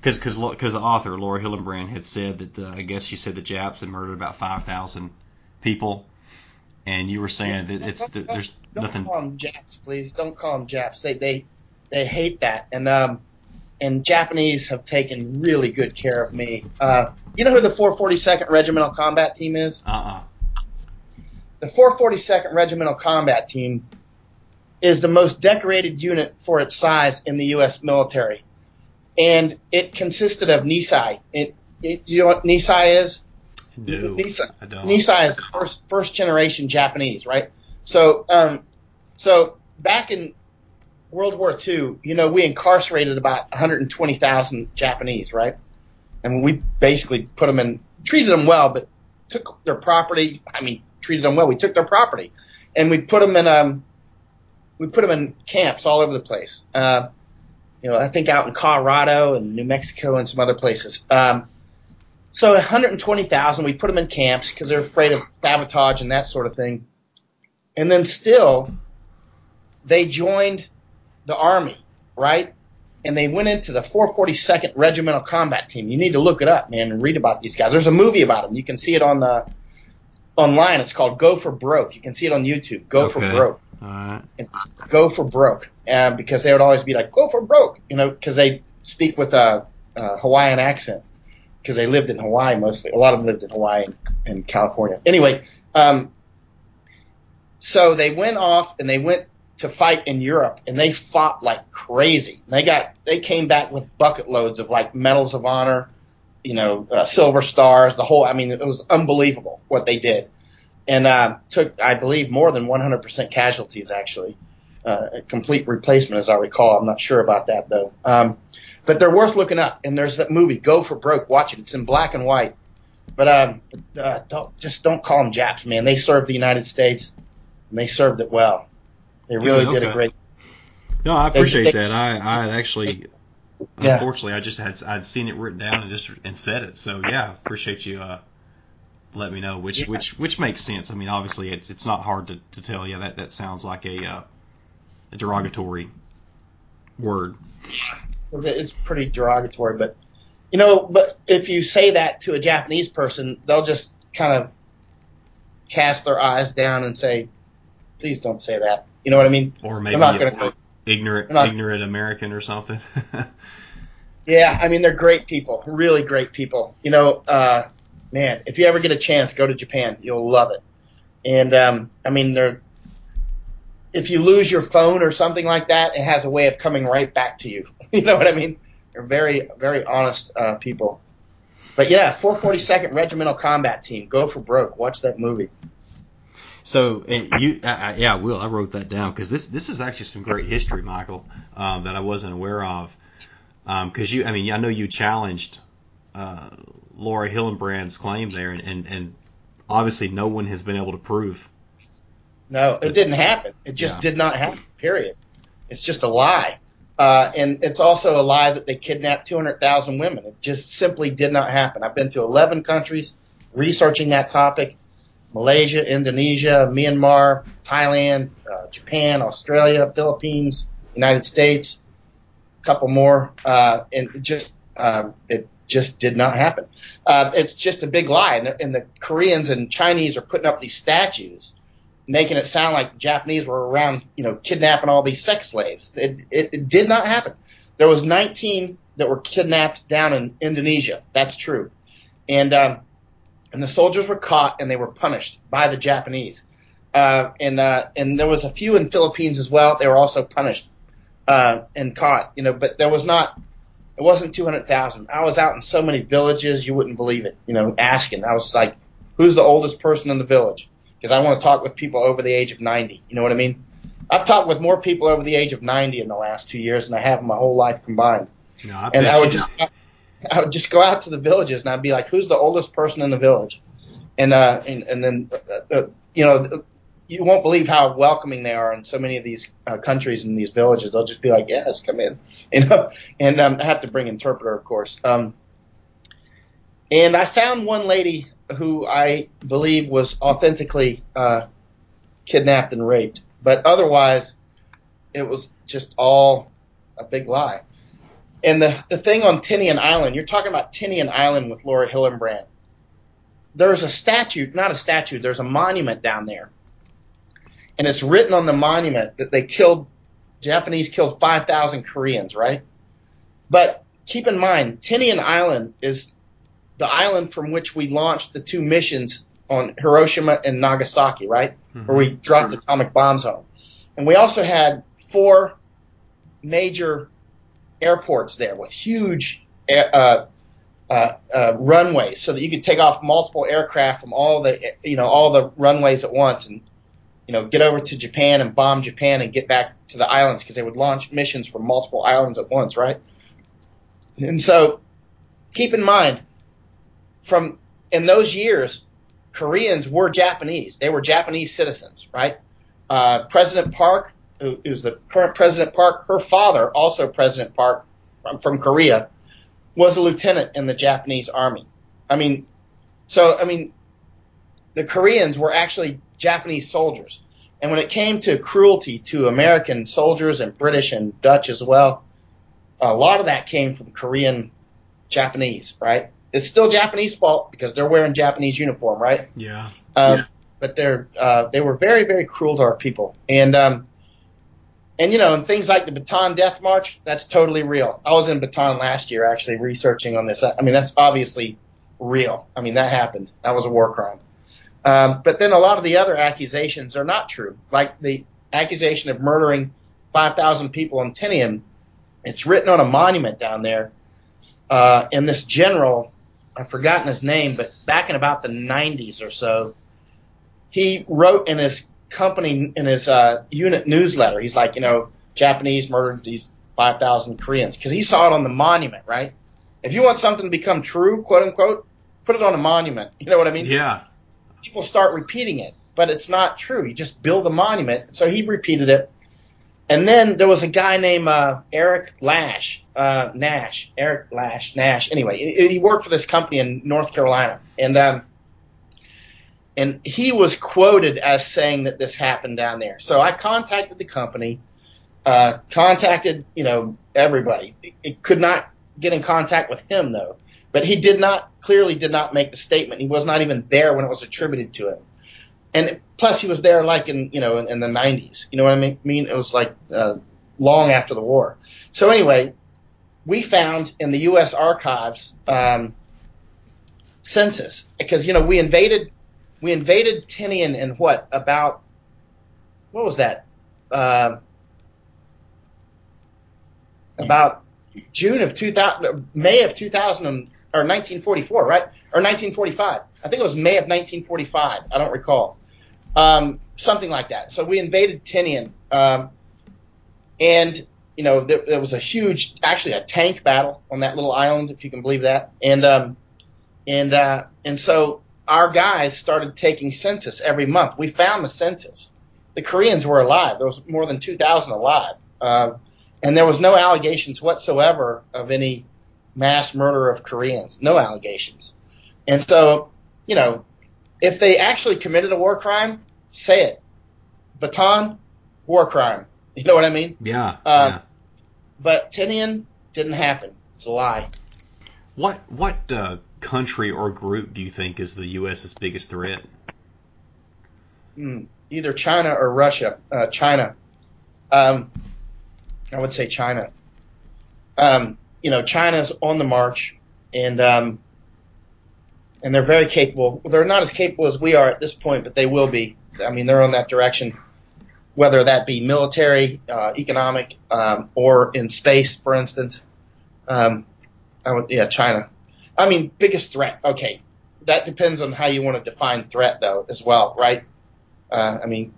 because because because the author Laura Hillenbrand had said that uh, I guess she said the Japs had murdered about five thousand people, and you were saying that it's that there's nothing Don't call them Japs, please. Don't call them Japs. They they they hate that. And um and Japanese have taken really good care of me. Uh, you know who the 442nd Regimental Combat Team is? Uh uh The 442nd Regimental Combat Team is the most decorated unit for its size in the U.S. military, and it consisted of Nisei. It, it, do you know what Nisei is? No, Nisei, I don't. Nisei is the first first generation Japanese, right? So, um, so back in World War II, you know, we incarcerated about 120,000 Japanese, right? And we basically put them in, treated them well, but took their property. I mean, treated them well. We took their property, and we put them in um, we put them in camps all over the place. Uh, you know, I think out in Colorado and New Mexico and some other places. Um, so 120,000, we put them in camps because they're afraid of sabotage and that sort of thing. And then still, they joined the army, right? And they went into the 442nd Regimental Combat Team. You need to look it up, man, and read about these guys. There's a movie about them. You can see it on the online. It's called Go for Broke. You can see it on YouTube. Go for Broke All right. go for broke, uh, because they would always be like, go for broke, you know, because they speak with a, a Hawaiian accent, because they lived in Hawaii mostly. A lot of them lived in Hawaii and, and California. Anyway, um, so they went off and they went to fight in Europe, and they fought like crazy. They got they came back with bucket loads of like medals of honor, you know, uh, silver stars, the whole. I mean, it was unbelievable what they did and uh, took, I believe, more than 100% casualties actually. uh, a complete replacement, as I recall. I'm not sure about that though. Um, but they're worth looking up. And there's that movie, Go for Broke. Watch it. It's in black and white. But um, uh, don't, just don't call them Japs, man. They served the United States, and they served it well. They really Yeah, did a great. No, I appreciate they- that. I I actually, Yeah. unfortunately, I just had I'd seen it written down and just and said it. So yeah, appreciate you uh, let me know which Yeah. which which makes sense. I mean, obviously, it's it's not hard to, to tell. Yeah, that that sounds like a uh, a derogatory word. It's pretty derogatory, but you know, but if you say that to a Japanese person, they'll just kind of cast their eyes down and say, "Please don't say that." You know what I mean? Or maybe I'm not going to. ignorant not- ignorant American or something. Yeah, I mean they're great people, really great people. You know, uh, man, if you ever get a chance, go to Japan. You'll love it. And um, I mean, they're if you lose your phone or something like that, it has a way of coming right back to you. You know what I mean? They're very, very honest uh, people. But yeah, 442nd Regimental Combat Team, go for broke. Watch that movie. So uh, you, uh, uh, yeah, I will. I wrote that down because this this is actually some great history, Michael, um, that I wasn't aware of. Because you, I mean, I know you challenged uh, Laura Hillenbrand's claim there, and, and and obviously no one has been able to prove. No, it didn't happen. It just Yeah. did not happen. Period. It's just a lie. Uh, and it's also a lie that they kidnapped 200,000 women. It just simply did not happen. I've been to 11 countries researching that topic. Malaysia, Indonesia, Myanmar, Thailand, uh, Japan, Australia, Philippines, United States, a couple more, uh, and it just um, it just did not happen. Uh, it's just a big lie, and, the- and the Koreans and Chinese are putting up these statues, making it sound like Japanese were around, you know, kidnapping all these sex slaves. It, it, it did not happen. There was 19 that were kidnapped down in Indonesia. That's true, and um, and the soldiers were caught and they were punished by the Japanese. Uh, and uh, and there was a few in Philippines as well. They were also punished uh, and caught. You know, but there was not. It wasn't 200,000. I was out in so many villages, you wouldn't believe it. You know, asking. I was like, "Who's the oldest person in the village?" Because I want to talk with people over the age of 90. You know what I mean? I've talked with more people over the age of 90 in the last two years than I have in my whole life combined You know, I and I would just I would just go out to the villages and I'd be like, "Who's the oldest person in the village?" And uh, and, and then uh, uh, you know, you won't believe how welcoming they are in so many of these uh, countries and these villages. They'll just be like, "Yes, come in," you know. And um, I have to bring interpreter, of course. Um, and I found one lady who I believe was authentically uh, kidnapped and raped, but otherwise, it was just all a big lie. And the, the thing on Tinian Island, you're talking about Tinian Island with Laura Hillenbrand. There's a statue, not a statue, there's a monument down there. And it's written on the monument that they killed, Japanese killed 5,000 Koreans, right? But keep in mind, Tinian Island is the island from which we launched the two missions on Hiroshima and Nagasaki, right? Where we dropped atomic bombs on. And we also had four major airports there with huge uh, uh, uh, runways, so that you could take off multiple aircraft from all the you know all the runways at once, and you know get over to Japan and bomb Japan and get back to the islands because they would launch missions from multiple islands at once, right? And so keep in mind, from in those years, Koreans were Japanese. They were Japanese citizens, right? Uh, President Park, who is the current President Park, her father, also President Park from, from Korea, was a lieutenant in the Japanese army. I mean, so, I mean, the Koreans were actually Japanese soldiers. And when it came to cruelty to American soldiers and British and Dutch as well, a lot of that came from Korean Japanese, right? It's still Japanese fault because they're wearing Japanese uniform, right? Yeah. Um, But they're uh, they were very very cruel to our people, and um, and you know, and things like the Bataan Death March, that's totally real. I was in Bataan last year actually researching on this. I mean, that's obviously real. I mean, that happened. That was a war crime. Um, but then a lot of the other accusations are not true, like the accusation of murdering 5,000 people in Tinian. It's written on a monument down there, uh, and this general, I've forgotten his name, but back in about the 90s or so, he wrote in his company in his uh, unit newsletter. He's like, you know, Japanese murdered these 5,000 Koreans because he saw it on the monument, right? If you want something to become true, quote unquote, put it on a monument. You know what I mean? Yeah. People start repeating it, but it's not true. You just build a monument. So he repeated it. And then there was a guy named uh, Eric Lash, uh, Nash, Eric Lash, Nash. Anyway, he, he worked for this company in North Carolina, and um, and he was quoted as saying that this happened down there. So I contacted the company, uh, contacted you know everybody. It, could not get in contact with him though, but he did not clearly did not make the statement. He was not even there when it was attributed to him and plus he was there like in you know in, in the 90s. You know what I mean? mean it was like uh, long after the war. So anyway, we found in the U.S. archives um, census because you know we invaded we invaded Tinian in what about what was that? Uh, about June of 2000 May of 2000 or 1944 right? Or 1945 I think it was May of 1945 I don't recall. Um, something like that. So we invaded Tinian, um, and you know there, there, was a huge, actually a tank battle on that little island, if you can believe that. And um, and uh, and so our guys started taking census every month. We found the census. The Koreans were alive. There was more than 2,000 alive, uh, and there was no allegations whatsoever of any mass murder of Koreans. No allegations. And so, you know, if they actually committed a war crime, say it. Bataan, war crime. You know what I mean? Yeah. Uh, yeah. But Tinian didn't happen. It's a lie. What what uh, country or group do you think is the U.S.'s biggest threat? Mm, either China or Russia. Uh, China. Um, I would say China. Um, you know, China's on the march, and um, and they're very capable. They're not as capable as we are at this point, but they will be. I mean, they're on that direction, whether that be military, uh, economic, um, or in space, for instance. Um, I would, yeah, China. I mean, biggest threat. Okay, that depends on how you want to define threat, though, as well, right? Uh, I mean,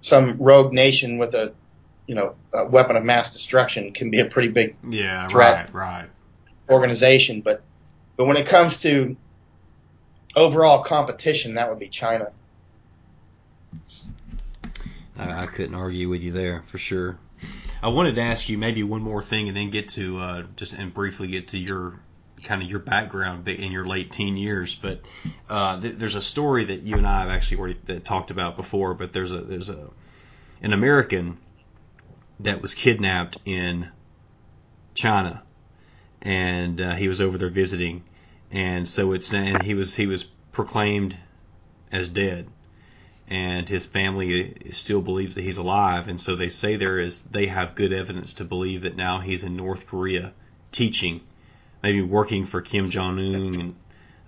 some rogue nation with a, you know, a weapon of mass destruction can be a pretty big yeah, threat. Right, right. Organization, but but when it comes to overall competition, that would be China. I, I couldn't argue with you there for sure. I wanted to ask you maybe one more thing and then get to uh, just and briefly get to your kind of your background in your late teen years. But uh, th- there's a story that you and I have actually already talked about before. But there's a there's a an American that was kidnapped in China, and uh, he was over there visiting, and so it's and he was he was proclaimed as dead and his family still believes that he's alive and so they say there is they have good evidence to believe that now he's in North Korea teaching maybe working for Kim Jong Un and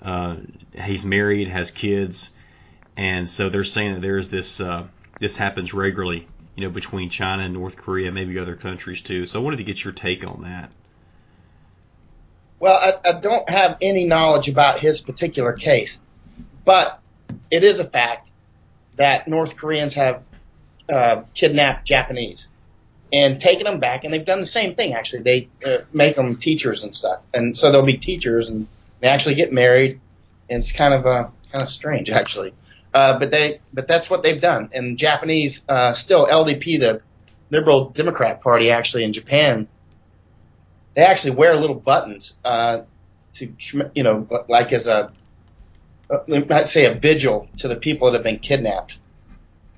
uh, he's married has kids. And so they're saying that there's this uh, this happens regularly you know between China and North Korea maybe other countries too. So I wanted to get your take on that. Well, I, I don't have any knowledge about his particular case, but it is a fact that North Koreans have uh, kidnapped Japanese and taken them back, and they've done the same thing. Actually, they uh, make them teachers and stuff, and so they'll be teachers and they actually get married, and it's kind of uh, kind of strange actually. Uh, but they but that's what they've done, and Japanese uh, still LDP, the Liberal Democrat Party, actually in Japan they actually wear little buttons uh, to you know like as a uh, let's say a vigil to the people that have been kidnapped.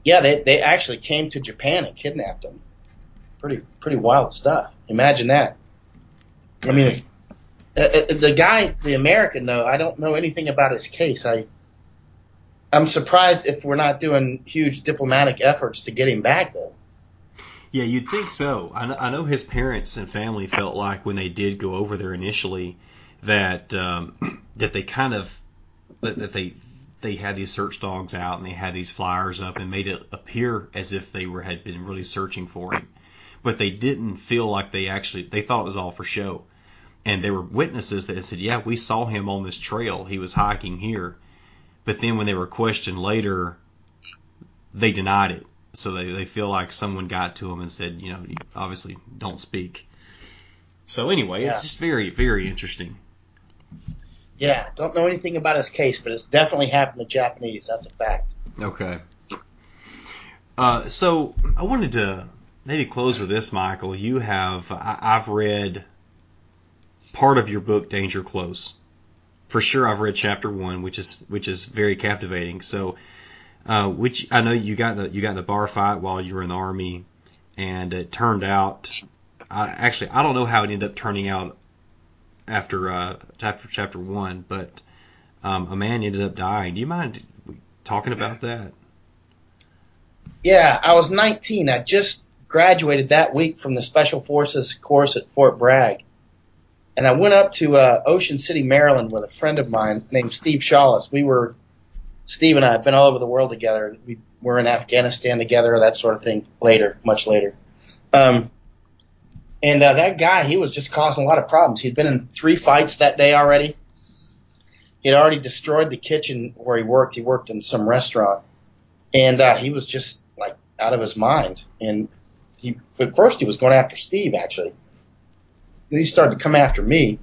Yeah, they they actually came to Japan and kidnapped them. Pretty pretty wild stuff. Imagine that. I mean, uh, uh, the guy, the American though, I don't know anything about his case. I I'm surprised if we're not doing huge diplomatic efforts to get him back though. Yeah, you'd think so. I know, his parents and family felt like when they did go over there initially that um, that they kind of that they they had these search dogs out and they had these flyers up and made it appear as if they were had been really searching for him, but they didn't feel like they actually they thought it was all for show. And there were witnesses that said, "Yeah, we saw him on this trail. He was hiking here." But then when they were questioned later, they denied it. So they, they feel like someone got to them and said, you know, you obviously don't speak. So anyway, Yeah. it's just very, very interesting. Yeah, don't know anything about his case, but it's definitely happened to Japanese. That's a fact. Okay. Uh, so I wanted to maybe close with this, Michael. You have I, I've read part of your book, Danger Close. For sure, I've read chapter one, which is which is very captivating. So, uh, which I know you got in a, you got in a bar fight while you were in the army, and it turned out. I, actually, I don't know how it ended up turning out after uh, after chapter one, but um, a man ended up dying. Do you mind talking about that? Yeah, I was 19. I just graduated that week from the Special Forces course at Fort Bragg. And I went up to uh, Ocean City, Maryland with a friend of mine named Steve Shawless. We were, Steve and I have been all over the world together. We were in Afghanistan together, that sort of thing later, much later. Um, and uh, that guy, he was just causing a lot of problems. He'd been in three fights that day already. He'd already destroyed the kitchen where he worked. He worked in some restaurant and uh, he was just like out of his mind. And he, at first, he was going after Steve actually. Then he started to come after me,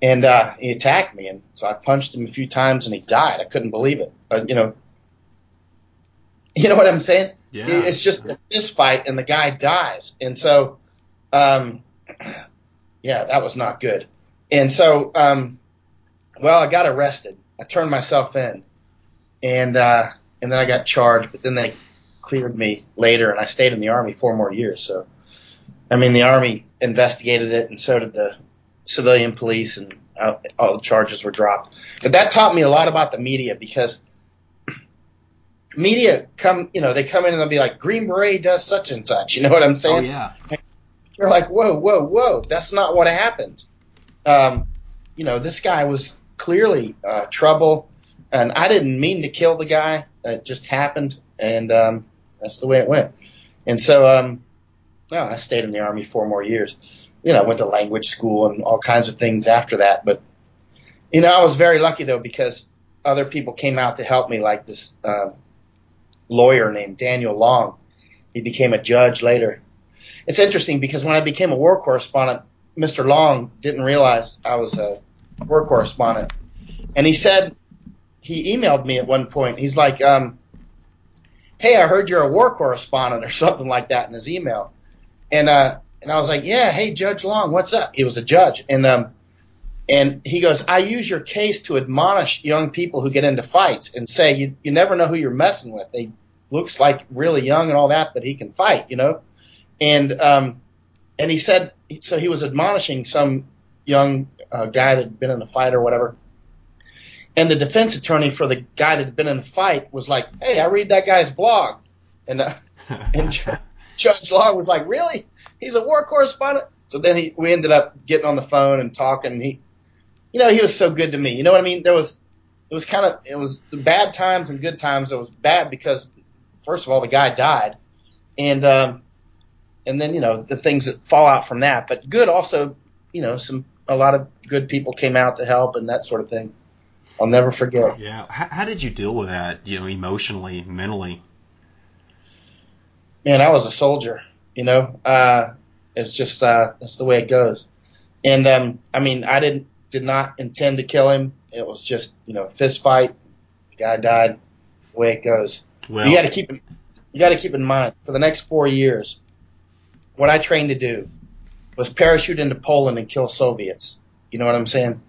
and uh, he attacked me, and so I punched him a few times, and he died. I couldn't believe it. But you know, you know what I'm saying? Yeah. It's just a fist fight, and the guy dies, and so, um, yeah, that was not good. And so, um, well, I got arrested. I turned myself in and uh, and then I got charged, but then they cleared me later, and I stayed in the army four more years. So, I mean, the army investigated it, and so did the civilian police, and uh, all the charges were dropped. But that taught me a lot about the media because media come, you know, they come in and they'll be like, Green Beret does such and such. You know what I'm saying? Oh yeah. You're like, whoa, whoa, whoa, that's not what happened. Um, you know, this guy was clearly uh, trouble, and I didn't mean to kill the guy. It just happened, and um, that's the way it went. And so, um, well, I stayed in the army four more years. You know, I went to language school and all kinds of things after that. But you know, I was very lucky though because other people came out to help me, like this uh, lawyer named Daniel Long. He became a judge later. It's interesting because when I became a war correspondent, Mr. Long didn't realize I was a war correspondent, and he said he emailed me at one point. He's like, um, "Hey, I heard you're a war correspondent or something like that in his email," and uh, and I was like, "Yeah, hey, Judge Long, what's up?" He was a judge, and um, and he goes, "I use your case to admonish young people who get into fights and say you you never know who you're messing with. They looks like really young and all that, but he can fight, you know." And um, and he said, so he was admonishing some young uh, guy that had been in a fight or whatever. And the defense attorney for the guy that had been in a fight was like, "Hey, I read that guy's blog," and uh, and Judge Long was like, "Really? He's a war correspondent?" So then he, we ended up getting on the phone and talking. And he, you know, he was so good to me. You know what I mean? There was, it was kind of, it was the bad times and good times. It was bad because, first of all, the guy died, and um, and then you know the things that fall out from that. But good also, you know, some a lot of good people came out to help and that sort of thing. I'll never forget. Yeah. How, how did you deal with that? You know, emotionally, mentally. man, I was a soldier, you know. Uh, it's just uh, that's the way it goes. And um, I mean, I didn't did not intend to kill him. It was just you know fist fight. The guy died. The way it goes. Well, you got to keep in, you got to keep in mind for the next four years, what I trained to do was parachute into Poland and kill Soviets. You know what I'm saying?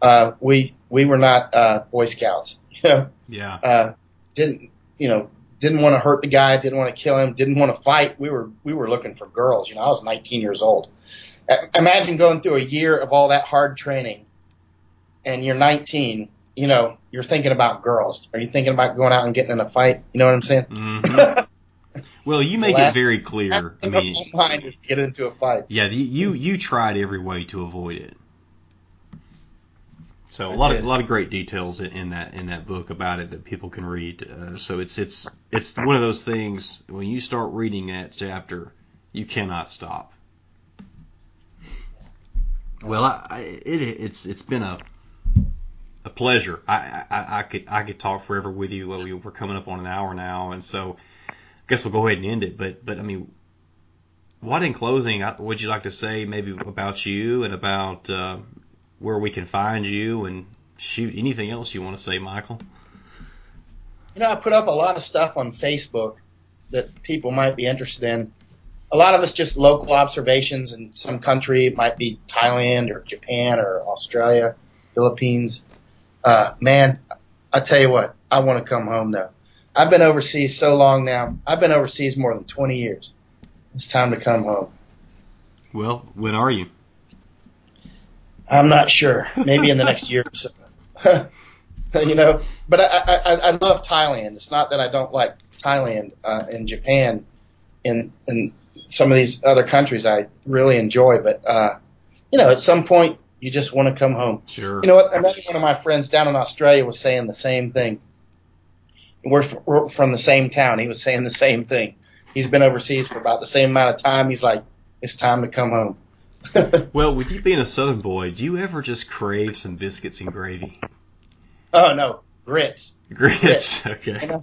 Uh, we we were not uh, Boy Scouts. You know, yeah. uh, didn't you know didn't want to hurt the guy, didn't want to kill him, didn't want to fight. We were we were looking for girls. You know, I was 19 years old. Uh, Imagine going through a year of all that hard training, and you're 19. You know, you're thinking about girls. Are you thinking about going out and getting in a fight? You know what I'm saying? Mhm. Well, you make it very clear. I mean, is to get into a fight. yeah, the, you you tried every way to avoid it. So a lot of a lot of great details in, that in that book about it that people can read. Uh, so it's it's it's one of those things when you start reading that chapter, you cannot stop. Well, I, I, it it's it's been a a pleasure. I, I, I could I could talk forever with you. Well, we're coming up on an hour now, and so I guess we'll go ahead and end it. But but I mean, what in closing would you like to say maybe about you and about uh, where we can find you and shoot anything else you want to say, Michael? You know, I put up a lot of stuff on Facebook that people might be interested in. A lot of it's just local observations in some country. It might be Thailand or Japan or Australia, Philippines. Uh, man, I tell you what, I want to come home now. I've been overseas so long now. I've been overseas more than 20 years. It's time to come home. Well, when are you? I'm not sure. Maybe in the next year or so. you know, but I, I, I love Thailand. It's not that I don't like Thailand uh, and Japan and, and some of these other countries I really enjoy. But, uh, you know, at some point you just want to come home. Sure. You know what? Another one of my friends down in Australia was saying the same thing. We're, we're from the same town. He was saying the same thing. He's been overseas for about the same amount of time. He's like, it's time to come home. well, with you being a Southern boy, do you ever just crave some biscuits and gravy? Oh no, grits. Grits. grits. Okay. You know,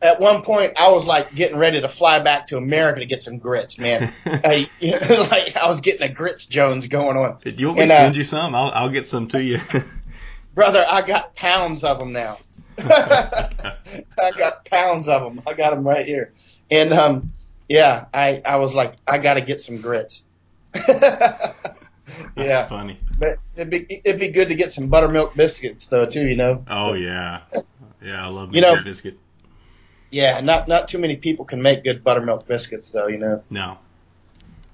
at one point, I was like getting ready to fly back to America to get some grits, man. I, you know, like I was getting a grits Jones going on. Do you want me and, to send uh, you some? I'll, I'll get some to you. brother, I got pounds of them now. I got pounds of them. I got them right here. And um, yeah, I I was like, I got to get some grits. That's yeah. funny. But it'd be it'd be good to get some buttermilk biscuits though too, you know. Oh yeah, yeah, I love you know, biscuit. Yeah, not not too many people can make good buttermilk biscuits though, you know. No.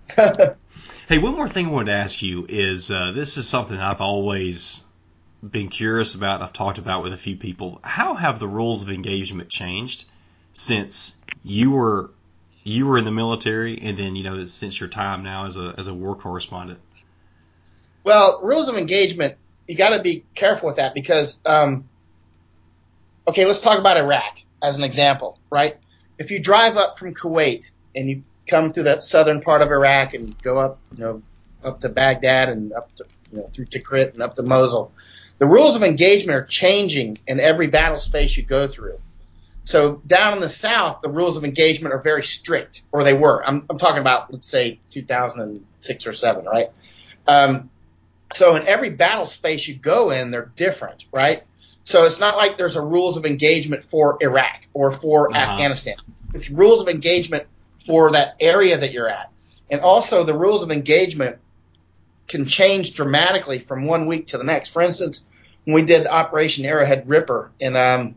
hey, one more thing I wanted to ask you is uh, this is something I've always been curious about. I've talked about with a few people. How have the rules of engagement changed since you were you were in the military, and then you know since your time now as a as a war correspondent? Well, rules of engagement, you got to be careful with that because, um, okay, let's talk about Iraq as an example, right? If you drive up from Kuwait and you come through that southern part of Iraq and go up, you know, up to Baghdad and up to, you know, through Tikrit and up to Mosul, the rules of engagement are changing in every battle space you go through. So down in the south, the rules of engagement are very strict, or they were. I'm, I'm talking about, let's say, 2006 or seven, right? Um, so in every battle space you go in, they're different, right? So it's not like there's a rules of engagement for Iraq or for uh-huh. Afghanistan. It's rules of engagement for that area that you're at. And also the rules of engagement can change dramatically from one week to the next. For instance, when we did Operation Arrowhead Ripper in um,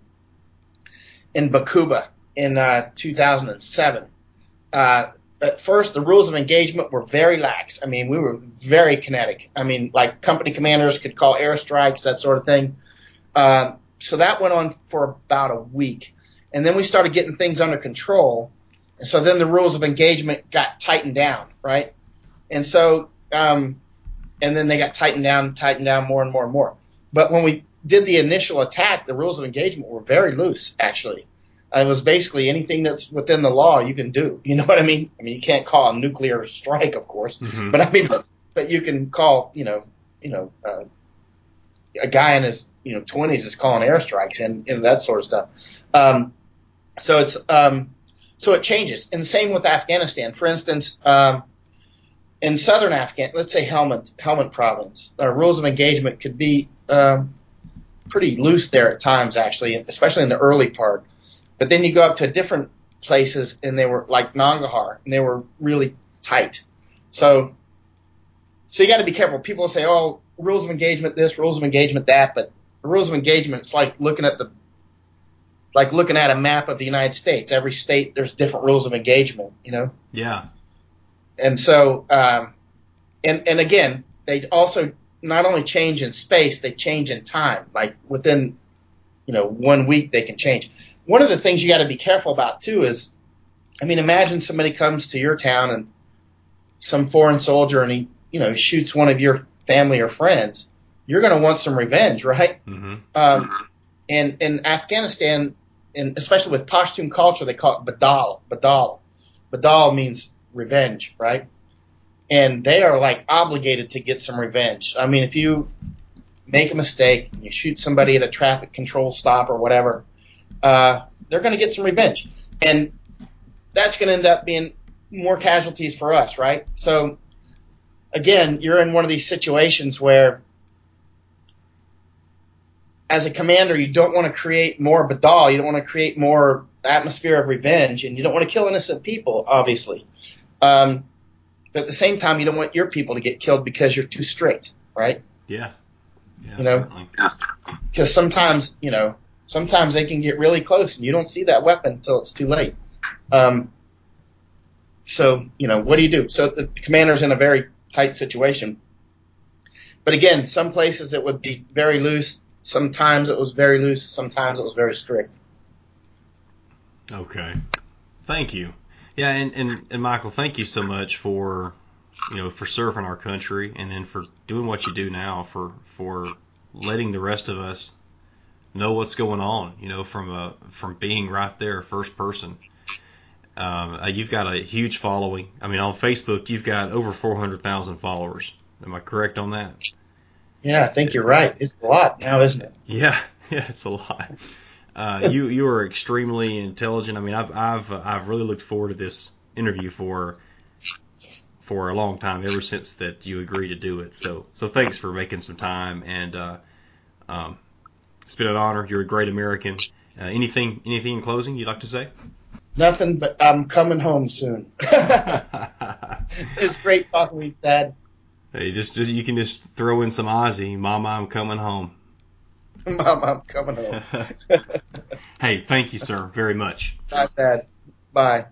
in Bakuba in uh, 2007. Uh, at first, the rules of engagement were very lax. I mean, we were very kinetic. I mean, like company commanders could call airstrikes, that sort of thing. Uh, so that went on for about a week. And then we started getting things under control. And so then the rules of engagement got tightened down, right? And so, um, and then they got tightened down, tightened down more and more and more. But when we did the initial attack, the rules of engagement were very loose, actually. it was basically anything that's within the law you can do. You know what I mean? I mean, you can't call a nuclear strike, of course, mm-hmm. but I mean, but you can call, you know, you know, uh, a guy in his, you know, twenties is calling airstrikes and, and that sort of stuff. Um, so it's, um, so it changes. And same with Afghanistan. For instance, um, in southern Afghan, let's say Helmand, Helmand province, uh, rules of engagement could be um, pretty loose there at times, actually, especially in the early part. But then you go up to different places, and they were like Nangarhar, and they were really tight. So, so you got to be careful. People say, "Oh, rules of engagement, this, rules of engagement, that," but the rules of engagement, it's like looking at the like looking at a map of the United States. Every state, there's different rules of engagement, you know? Yeah. And so, um, and, and again, they also not only change in space, they change in time. Like within, you know, one week they can change. One of the things you got to be careful about too is, I mean, imagine somebody comes to your town and some foreign soldier and he, you know, shoots one of your family or friends. You're going to want some revenge, right? Mm-hmm. Um, and in Afghanistan, and especially with Pashtun culture, they call it badal. Badal. Badal means revenge, right? And they are like obligated to get some revenge. I mean, if you make a mistake, and you shoot somebody at a traffic control stop or whatever, uh, they're going to get some revenge, and that's going to end up being more casualties for us, right? So again, you're in one of these situations where as a commander, you don't want to create more badal. You don't want to create more atmosphere of revenge, and you don't want to kill innocent people, obviously. Um, but at the same time, you don't want your people to get killed because you're too strict, right? Yeah. yeah you know, because sometimes, you know, sometimes they can get really close, and you don't see that weapon until it's too late. Um, so, you know, what do you do? So the commander's in a very tight situation. But again, some places it would be very loose. Sometimes it was very loose. Sometimes it was very strict. Okay. Thank you. Yeah, and, and, and Michael, thank you so much for you know for serving our country and then for doing what you do now for for letting the rest of us know what's going on. You know, from a from being right there, first person. Um, uh, you've got a huge following. I mean, on Facebook, you've got over 400,000 followers. Am I correct on that? Yeah, I think you're right. It's a lot now, isn't it? Yeah, yeah, it's a lot. Uh, you you are extremely intelligent. I mean, I've I've I've really looked forward to this interview for for a long time, ever since that you agreed to do it. So so thanks for making some time, and uh, um, it's been an honor. You're a great American. Uh, anything anything in closing you'd like to say? Nothing, but I'm coming home soon. it's great talking with you, Dad. Hey, just, just you can just throw in some Ozzy, Mama, I'm coming home. Mama, I'm coming home. hey, thank you, sir, very much. Bye, Dad. Bye.